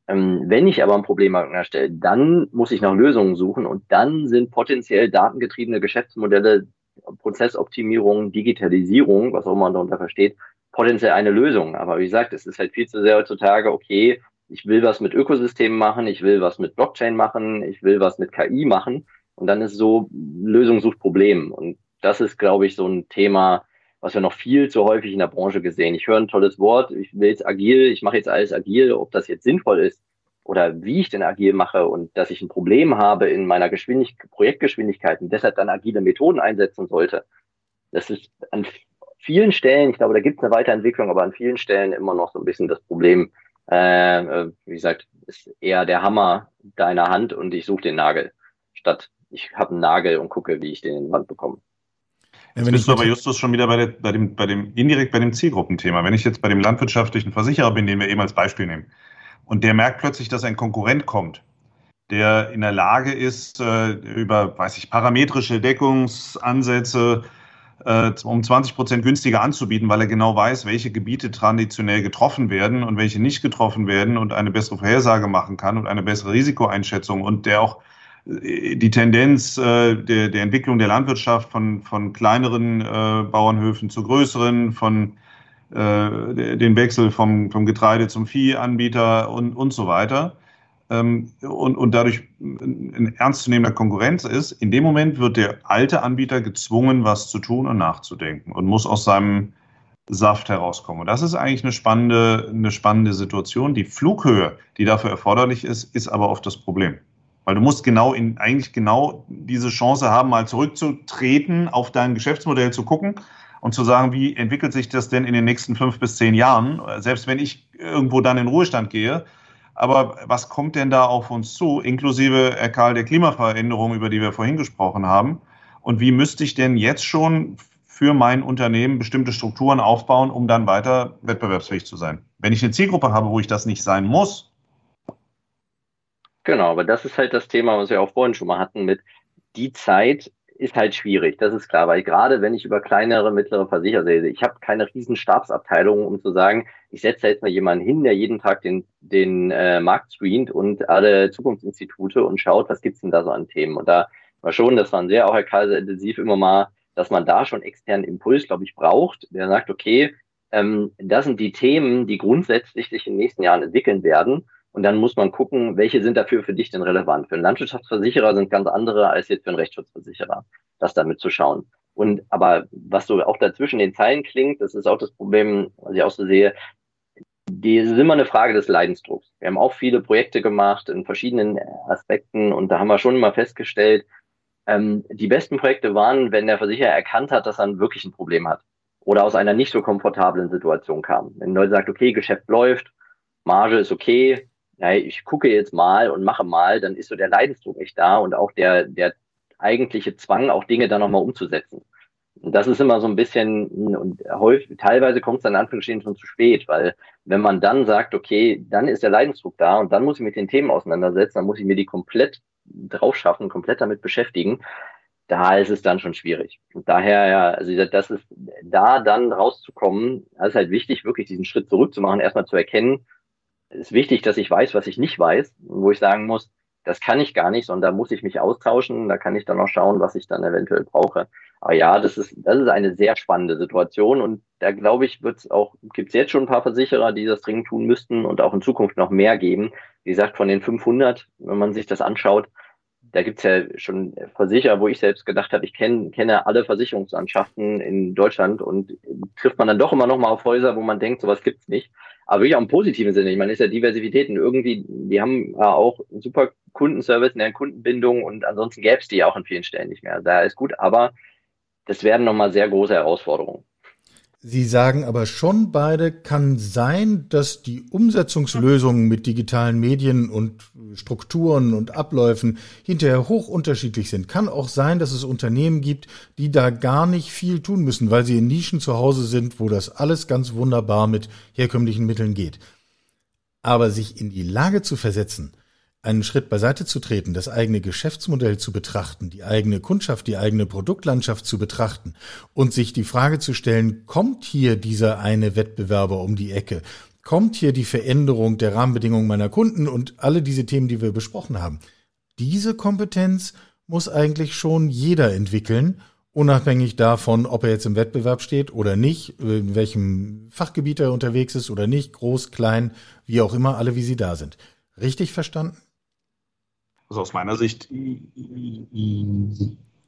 Ähm, wenn ich aber ein Problem erstelle, dann muss ich nach Lösungen suchen und dann sind potenziell datengetriebene Geschäftsmodelle, Prozessoptimierung, Digitalisierung, was auch man darunter versteht, potenziell eine Lösung. Aber wie gesagt, es ist halt viel zu sehr heutzutage, okay, ich will was mit Ökosystemen machen, ich will was mit Blockchain machen, ich will was mit KI machen. Und dann ist so, Lösung sucht Problem. Und das ist, glaube ich, so ein Thema, was wir noch viel zu häufig in der Branche gesehen. Ich höre ein tolles Wort, ich will jetzt agil, ich mache jetzt alles agil, ob das jetzt sinnvoll ist oder wie ich denn agil mache und dass ich ein Problem habe in meiner Geschwindigkeit, Projektgeschwindigkeit und deshalb dann agile Methoden einsetzen sollte. Das ist an vielen Stellen, ich glaube, da gibt es eine Weiterentwicklung, aber an vielen Stellen immer noch so ein bisschen das Problem, äh, äh wie gesagt, ist eher der Hammer deiner Hand und ich suche den Nagel, statt ich habe einen Nagel und gucke, wie ich den in die Wand bekomme. Jetzt bist du aber Justus schon wieder bei, der, bei, dem, bei dem, indirekt bei dem Zielgruppenthema. Wenn ich jetzt bei dem landwirtschaftlichen Versicherer bin, den wir eben als Beispiel nehmen, und der merkt plötzlich, dass ein Konkurrent kommt, der in der Lage ist, äh, über, weiß ich, parametrische Deckungsansätze äh, um 20 Prozent günstiger anzubieten, weil er genau weiß, welche Gebiete traditionell getroffen werden und welche nicht getroffen werden und eine bessere Vorhersage machen kann und eine bessere Risikoeinschätzung und der auch die Tendenz äh, der, der Entwicklung der Landwirtschaft von, von kleineren äh, Bauernhöfen zu größeren, von äh, den Wechsel vom, vom Getreide zum Viehanbieter und, und so weiter. Ähm, und, und dadurch ein ernstzunehmender Konkurrenz ist, in dem Moment wird der alte Anbieter gezwungen, was zu tun und nachzudenken und muss aus seinem Saft herauskommen. Und das ist eigentlich eine spannende, eine spannende Situation. Die Flughöhe, die dafür erforderlich ist, ist aber oft das Problem. Weil du musst genau in, eigentlich genau diese Chance haben, mal zurückzutreten, auf dein Geschäftsmodell zu gucken und zu sagen, wie entwickelt sich das denn in den nächsten fünf bis zehn Jahren, selbst wenn ich irgendwo dann in Ruhestand gehe. Aber was kommt denn da auf uns zu, inklusive, Herr Karl, der Klimaveränderung, über die wir vorhin gesprochen haben? Und wie müsste ich denn jetzt schon für mein Unternehmen bestimmte Strukturen aufbauen, um dann weiter wettbewerbsfähig zu sein? Wenn ich eine Zielgruppe habe, wo ich das nicht sein muss, Genau, aber das ist halt das Thema, was wir auch vorhin schon mal hatten mit die Zeit ist halt schwierig, das ist klar, weil gerade wenn ich über kleinere, mittlere Versicherer sehe, ich habe keine riesen Stabsabteilung, um zu sagen, ich setze jetzt mal jemanden hin, der jeden Tag den, den äh, Markt screent und alle Zukunftsinstitute und schaut, was gibt's denn da so an Themen. Und da war schon, das waren sehr auch Herr Kaiser intensiv immer mal, dass man da schon externen Impuls, glaube ich, braucht, der sagt, okay, ähm, das sind die Themen, die grundsätzlich sich in den nächsten Jahren entwickeln werden. Und dann muss man gucken, welche sind dafür für dich denn relevant. Für einen Landwirtschaftsversicherer sind ganz andere als jetzt für einen Rechtsschutzversicherer, das damit zu schauen. Und aber was so auch dazwischen den Zeilen klingt, das ist auch das Problem, was ich auch so sehe, die ist immer eine Frage des Leidensdrucks. Wir haben auch viele Projekte gemacht in verschiedenen Aspekten und da haben wir schon immer festgestellt, ähm, die besten Projekte waren, wenn der Versicherer erkannt hat, dass er wirklich ein Problem hat oder aus einer nicht so komfortablen Situation kam. Wenn Leute sagt, okay, Geschäft läuft, Marge ist okay, ja, ich gucke jetzt mal und mache mal, dann ist so der Leidensdruck echt da und auch der, der eigentliche Zwang, auch Dinge dann nochmal umzusetzen. Und das ist immer so ein bisschen, und häufig, teilweise kommt es dann in schon zu spät, weil wenn man dann sagt, okay, dann ist der Leidensdruck da und dann muss ich mit den Themen auseinandersetzen, dann muss ich mir die komplett drauf schaffen, komplett damit beschäftigen, da ist es dann schon schwierig. Und daher, ja, also das ist, da dann rauszukommen, das ist halt wichtig, wirklich diesen Schritt zurückzumachen, erstmal zu erkennen, ist wichtig, dass ich weiß, was ich nicht weiß, wo ich sagen muss, das kann ich gar nicht, sondern da muss ich mich austauschen, da kann ich dann auch schauen, was ich dann eventuell brauche. Aber ja, das ist, das ist eine sehr spannende Situation und da glaube ich, wird es auch, gibt es jetzt schon ein paar Versicherer, die das dringend tun müssten und auch in Zukunft noch mehr geben. Wie gesagt, von den 500, wenn man sich das anschaut, da gibt's ja schon Versicherer, wo ich selbst gedacht habe, ich kenn, kenne alle Versicherungslandschaften in Deutschland und trifft man dann doch immer noch mal auf Häuser, wo man denkt, sowas gibt's nicht. Aber wirklich auch im positiven Sinne. Ich meine, ist ja Diversität und irgendwie, die haben ja auch super Kundenservice in der Kundenbindung und ansonsten gäb's die ja auch an vielen Stellen nicht mehr. Da ist gut, aber das werden nochmal sehr große Herausforderungen. Sie sagen aber schon beide, kann sein, dass die Umsetzungslösungen mit digitalen Medien und Strukturen und Abläufen hinterher hoch unterschiedlich sind. Kann auch sein, dass es Unternehmen gibt, die da gar nicht viel tun müssen, weil sie in Nischen zu Hause sind, wo das alles ganz wunderbar mit herkömmlichen Mitteln geht. Aber sich in die Lage zu versetzen, einen Schritt beiseite zu treten, das eigene Geschäftsmodell zu betrachten, die eigene Kundschaft, die eigene Produktlandschaft zu betrachten und sich die Frage zu stellen, kommt hier dieser eine Wettbewerber um die Ecke? Kommt hier die Veränderung der Rahmenbedingungen meiner Kunden und alle diese Themen, die wir besprochen haben? Diese Kompetenz muss eigentlich schon jeder entwickeln, unabhängig davon, ob er jetzt im Wettbewerb steht oder nicht, in welchem Fachgebiet er unterwegs ist oder nicht, groß, klein, wie auch immer, alle wie sie da sind. Richtig verstanden? Also aus meiner Sicht,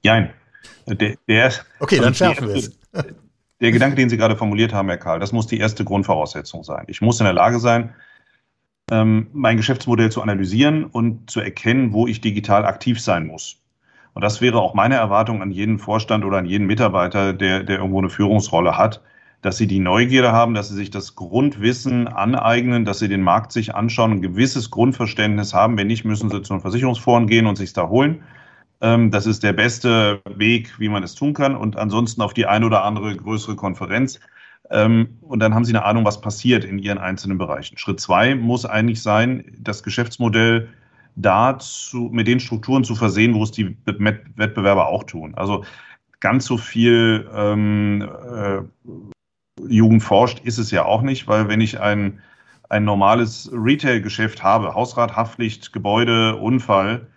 nein. Der, der, okay, dann schärfen wir es. [laughs] Der Gedanke, den Sie gerade formuliert haben, Herr Karl, das muss die erste Grundvoraussetzung sein. Ich muss in der Lage sein, ähm, mein Geschäftsmodell zu analysieren und zu erkennen, wo ich digital aktiv sein muss. Und das wäre auch meine Erwartung an jeden Vorstand oder an jeden Mitarbeiter, der, der irgendwo eine Führungsrolle hat, dass sie die Neugierde haben, dass sie sich das Grundwissen aneignen, dass sie den Markt sich anschauen, ein gewisses Grundverständnis haben. Wenn nicht, müssen sie zu einem Versicherungsfonds gehen und sich da holen. Ähm, das ist der beste Weg, wie man es tun kann. Und ansonsten auf die eine oder andere größere Konferenz. Ähm, und dann haben sie eine Ahnung, was passiert in ihren einzelnen Bereichen. Schritt zwei muss eigentlich sein, das Geschäftsmodell dazu, mit den Strukturen zu versehen, wo es die Wettbewerber auch tun. Also ganz so viel ähm, äh, Jugend forscht, ist es ja auch nicht, weil wenn ich ein, ein normales Retail-Geschäft habe, Hausrat, Haftpflicht, Gebäude, Unfall,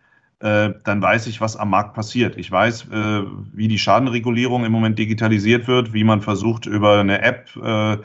äh, dann weiß ich, was am Markt passiert. Ich weiß, äh, wie die Schadenregulierung im Moment digitalisiert wird, wie man versucht, über eine App äh,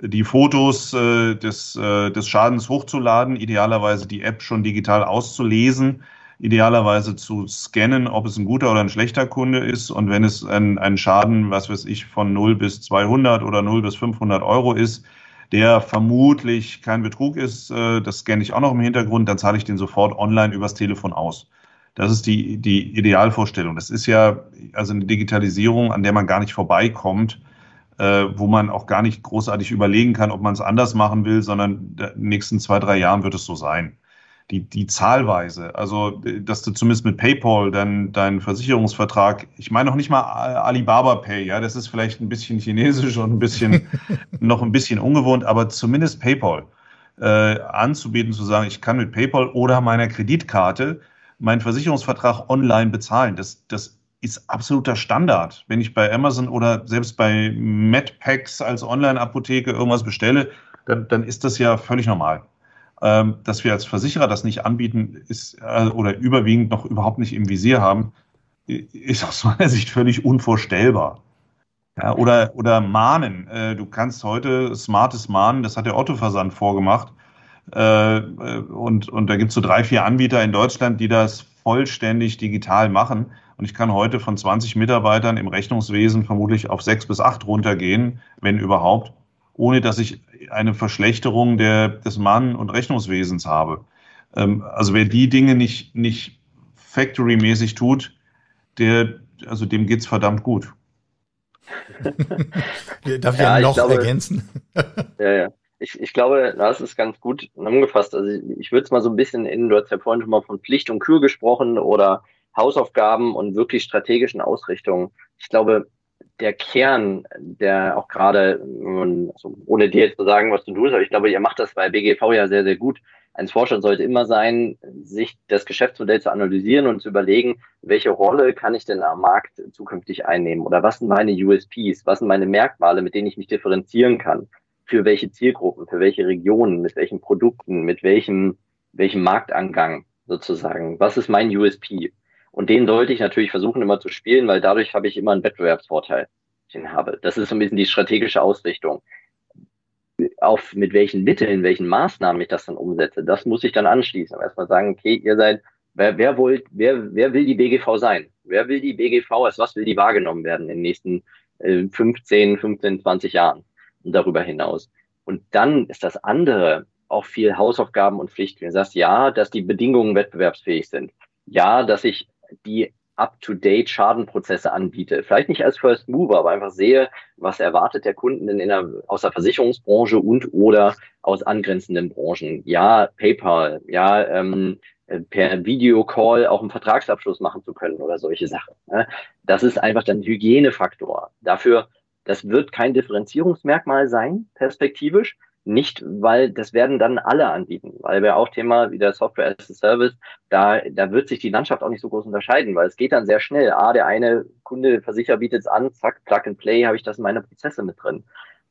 die Fotos des Schadens hochzuladen, idealerweise die App schon digital auszulesen idealerweise zu scannen, ob es ein guter oder ein schlechter Kunde ist. Und wenn es ein, ein Schaden, was weiß ich, von 0 bis 200 oder 0 bis 500 Euro ist, der vermutlich kein Betrug ist, äh, das scanne ich auch noch im Hintergrund, dann zahle ich den sofort online übers Telefon aus. Das ist die, die Idealvorstellung. Das ist ja also eine Digitalisierung, an der man gar nicht vorbeikommt, äh, wo man auch gar nicht großartig überlegen kann, ob man es anders machen will, sondern in den nächsten zwei, drei Jahren wird es so sein die, die Zahlweise, also dass du zumindest mit PayPal dann deinen Versicherungsvertrag, ich meine noch nicht mal Alibaba Pay, ja, das ist vielleicht ein bisschen chinesisch und ein bisschen [laughs] noch ein bisschen ungewohnt, aber zumindest PayPal äh, anzubieten, zu sagen, ich kann mit PayPal oder meiner Kreditkarte meinen Versicherungsvertrag online bezahlen. Das, das ist absoluter Standard. Wenn ich bei Amazon oder selbst bei MedPacks als Online-Apotheke irgendwas bestelle, dann, dann ist das ja völlig normal. Ähm, dass wir als Versicherer das nicht anbieten ist äh, oder überwiegend noch überhaupt nicht im Visier haben, ist aus meiner [laughs] Sicht völlig unvorstellbar. Ja, oder, oder mahnen. Äh, du kannst heute smartes Mahnen, das hat der Otto-Versand vorgemacht. Äh, und, und da gibt es so drei, vier Anbieter in Deutschland, die das vollständig digital machen. Und ich kann heute von 20 Mitarbeitern im Rechnungswesen vermutlich auf sechs bis acht runtergehen, wenn überhaupt, ohne dass ich eine Verschlechterung der, des Mahn- und Rechnungswesens habe. Ähm, also wer die Dinge nicht, nicht factory-mäßig tut, der, also dem geht's verdammt gut. [laughs] Darf ich ja, noch glaube, ergänzen? [laughs] ja, ja. Ich, ich glaube, das ist ganz gut umgefasst. Also ich, ich würde es mal so ein bisschen in, du hast ja vorhin schon mal von Pflicht und Kür gesprochen oder Hausaufgaben und wirklich strategischen Ausrichtungen. Ich glaube, der Kern, der auch gerade, also ohne dir jetzt zu sagen, was du tust, aber ich glaube, ihr macht das bei BGV ja sehr, sehr gut. Ein Vorstand sollte immer sein, sich das Geschäftsmodell zu analysieren und zu überlegen, welche Rolle kann ich denn am Markt zukünftig einnehmen? Oder was sind meine USPs, was sind meine Merkmale, mit denen ich mich differenzieren kann, für welche Zielgruppen, für welche Regionen, mit welchen Produkten, mit welchem, welchem Marktangang sozusagen, was ist mein USP? Und den sollte ich natürlich versuchen immer zu spielen, weil dadurch habe ich immer einen Wettbewerbsvorteil, den habe. Das ist so ein bisschen die strategische Ausrichtung auf mit welchen Mitteln, welchen Maßnahmen ich das dann umsetze, das muss ich dann anschließen. Erstmal sagen, okay, ihr seid, wer, wer wollt, wer, wer will die BGV sein? Wer will die BGV, als was will die wahrgenommen werden in den nächsten äh, 15, 15, 20 Jahren und darüber hinaus? Und dann ist das andere auch viel Hausaufgaben und Pflichten. Du sagst ja, dass die Bedingungen wettbewerbsfähig sind. Ja, dass ich die up-to-date Schadenprozesse anbiete. Vielleicht nicht als First Mover, aber einfach sehe, was erwartet der Kunden denn in der, aus der Versicherungsbranche und oder aus angrenzenden Branchen. Ja, PayPal, ja, ähm, per Videocall auch einen Vertragsabschluss machen zu können oder solche Sachen. Ne? Das ist einfach dann Hygienefaktor. Dafür, das wird kein Differenzierungsmerkmal sein, perspektivisch, nicht, weil das werden dann alle anbieten, weil wir auch Thema wie der Software as a Service, da, da wird sich die Landschaft auch nicht so groß unterscheiden, weil es geht dann sehr schnell. Ah, der eine Kunde, Versicherer bietet es an, zack, Plug and Play, habe ich das in meine Prozesse mit drin.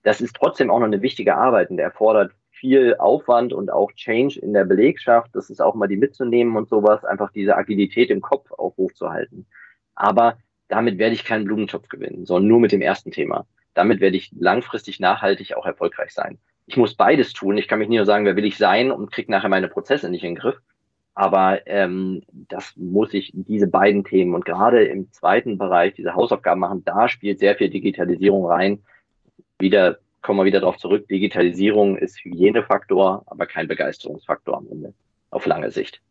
Das ist trotzdem auch noch eine wichtige Arbeit und der erfordert viel Aufwand und auch Change in der Belegschaft. Das ist auch mal die mitzunehmen und sowas, einfach diese Agilität im Kopf aufrufzuhalten. Aber damit werde ich keinen Blumentopf gewinnen, sondern nur mit dem ersten Thema. Damit werde ich langfristig nachhaltig auch erfolgreich sein ich muss beides tun. Ich kann mich nicht nur sagen, wer will ich sein und kriege nachher meine Prozesse nicht in den Griff. Aber ähm, das muss ich, diese beiden Themen und gerade im zweiten Bereich, diese Hausaufgaben machen, da spielt sehr viel Digitalisierung rein. Wieder kommen wir wieder darauf zurück, Digitalisierung ist Hygienefaktor, aber kein Begeisterungsfaktor am Ende, auf lange Sicht.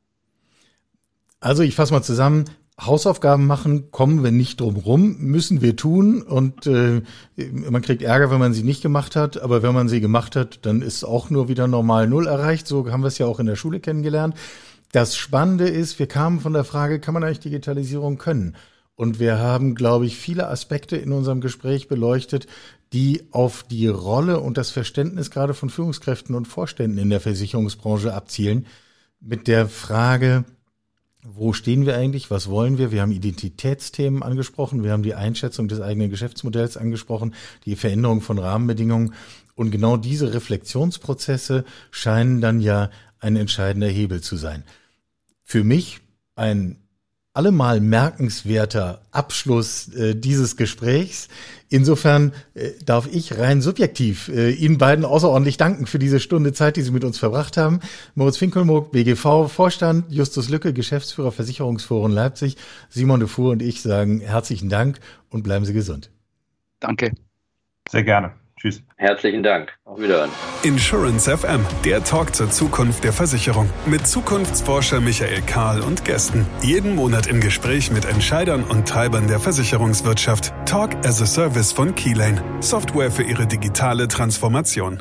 Also ich fasse mal zusammen, Hausaufgaben machen, kommen wir nicht drum rum, müssen wir tun und äh, man kriegt Ärger, wenn man sie nicht gemacht hat, aber wenn man sie gemacht hat, dann ist auch nur wieder normal Null erreicht. So haben wir es ja auch in der Schule kennengelernt. Das Spannende ist, wir kamen von der Frage, kann man eigentlich Digitalisierung können? Und wir haben, glaube ich, viele Aspekte in unserem Gespräch beleuchtet, die auf die Rolle und das Verständnis gerade von Führungskräften und Vorständen in der Versicherungsbranche abzielen. Mit der Frage, wo stehen wir eigentlich? Was wollen wir? Wir haben Identitätsthemen angesprochen. Wir haben die Einschätzung des eigenen Geschäftsmodells angesprochen, die Veränderung von Rahmenbedingungen. Und genau diese Reflexionsprozesse scheinen dann ja ein entscheidender Hebel zu sein. Für mich ein allemal merkenswerter Abschluss äh, dieses Gesprächs. Insofern äh, darf ich rein subjektiv äh, Ihnen beiden außerordentlich danken für diese Stunde Zeit, die Sie mit uns verbracht haben. Moritz Finkelmuck, BGV Vorstand, Justus Lücke, Geschäftsführer Versicherungsforum Leipzig, Simon de Fuhr und ich sagen herzlichen Dank und bleiben Sie gesund. Danke. Sehr gerne. Tschüss. Herzlichen Dank. Auf Wiederhören. Insurance FM, der Talk zur Zukunft der Versicherung. Mit Zukunftsforscher Michael Kahl und Gästen. Jeden Monat im Gespräch mit Entscheidern und Treibern der Versicherungswirtschaft. Talk as a Service von Keylane. Software für Ihre digitale Transformation.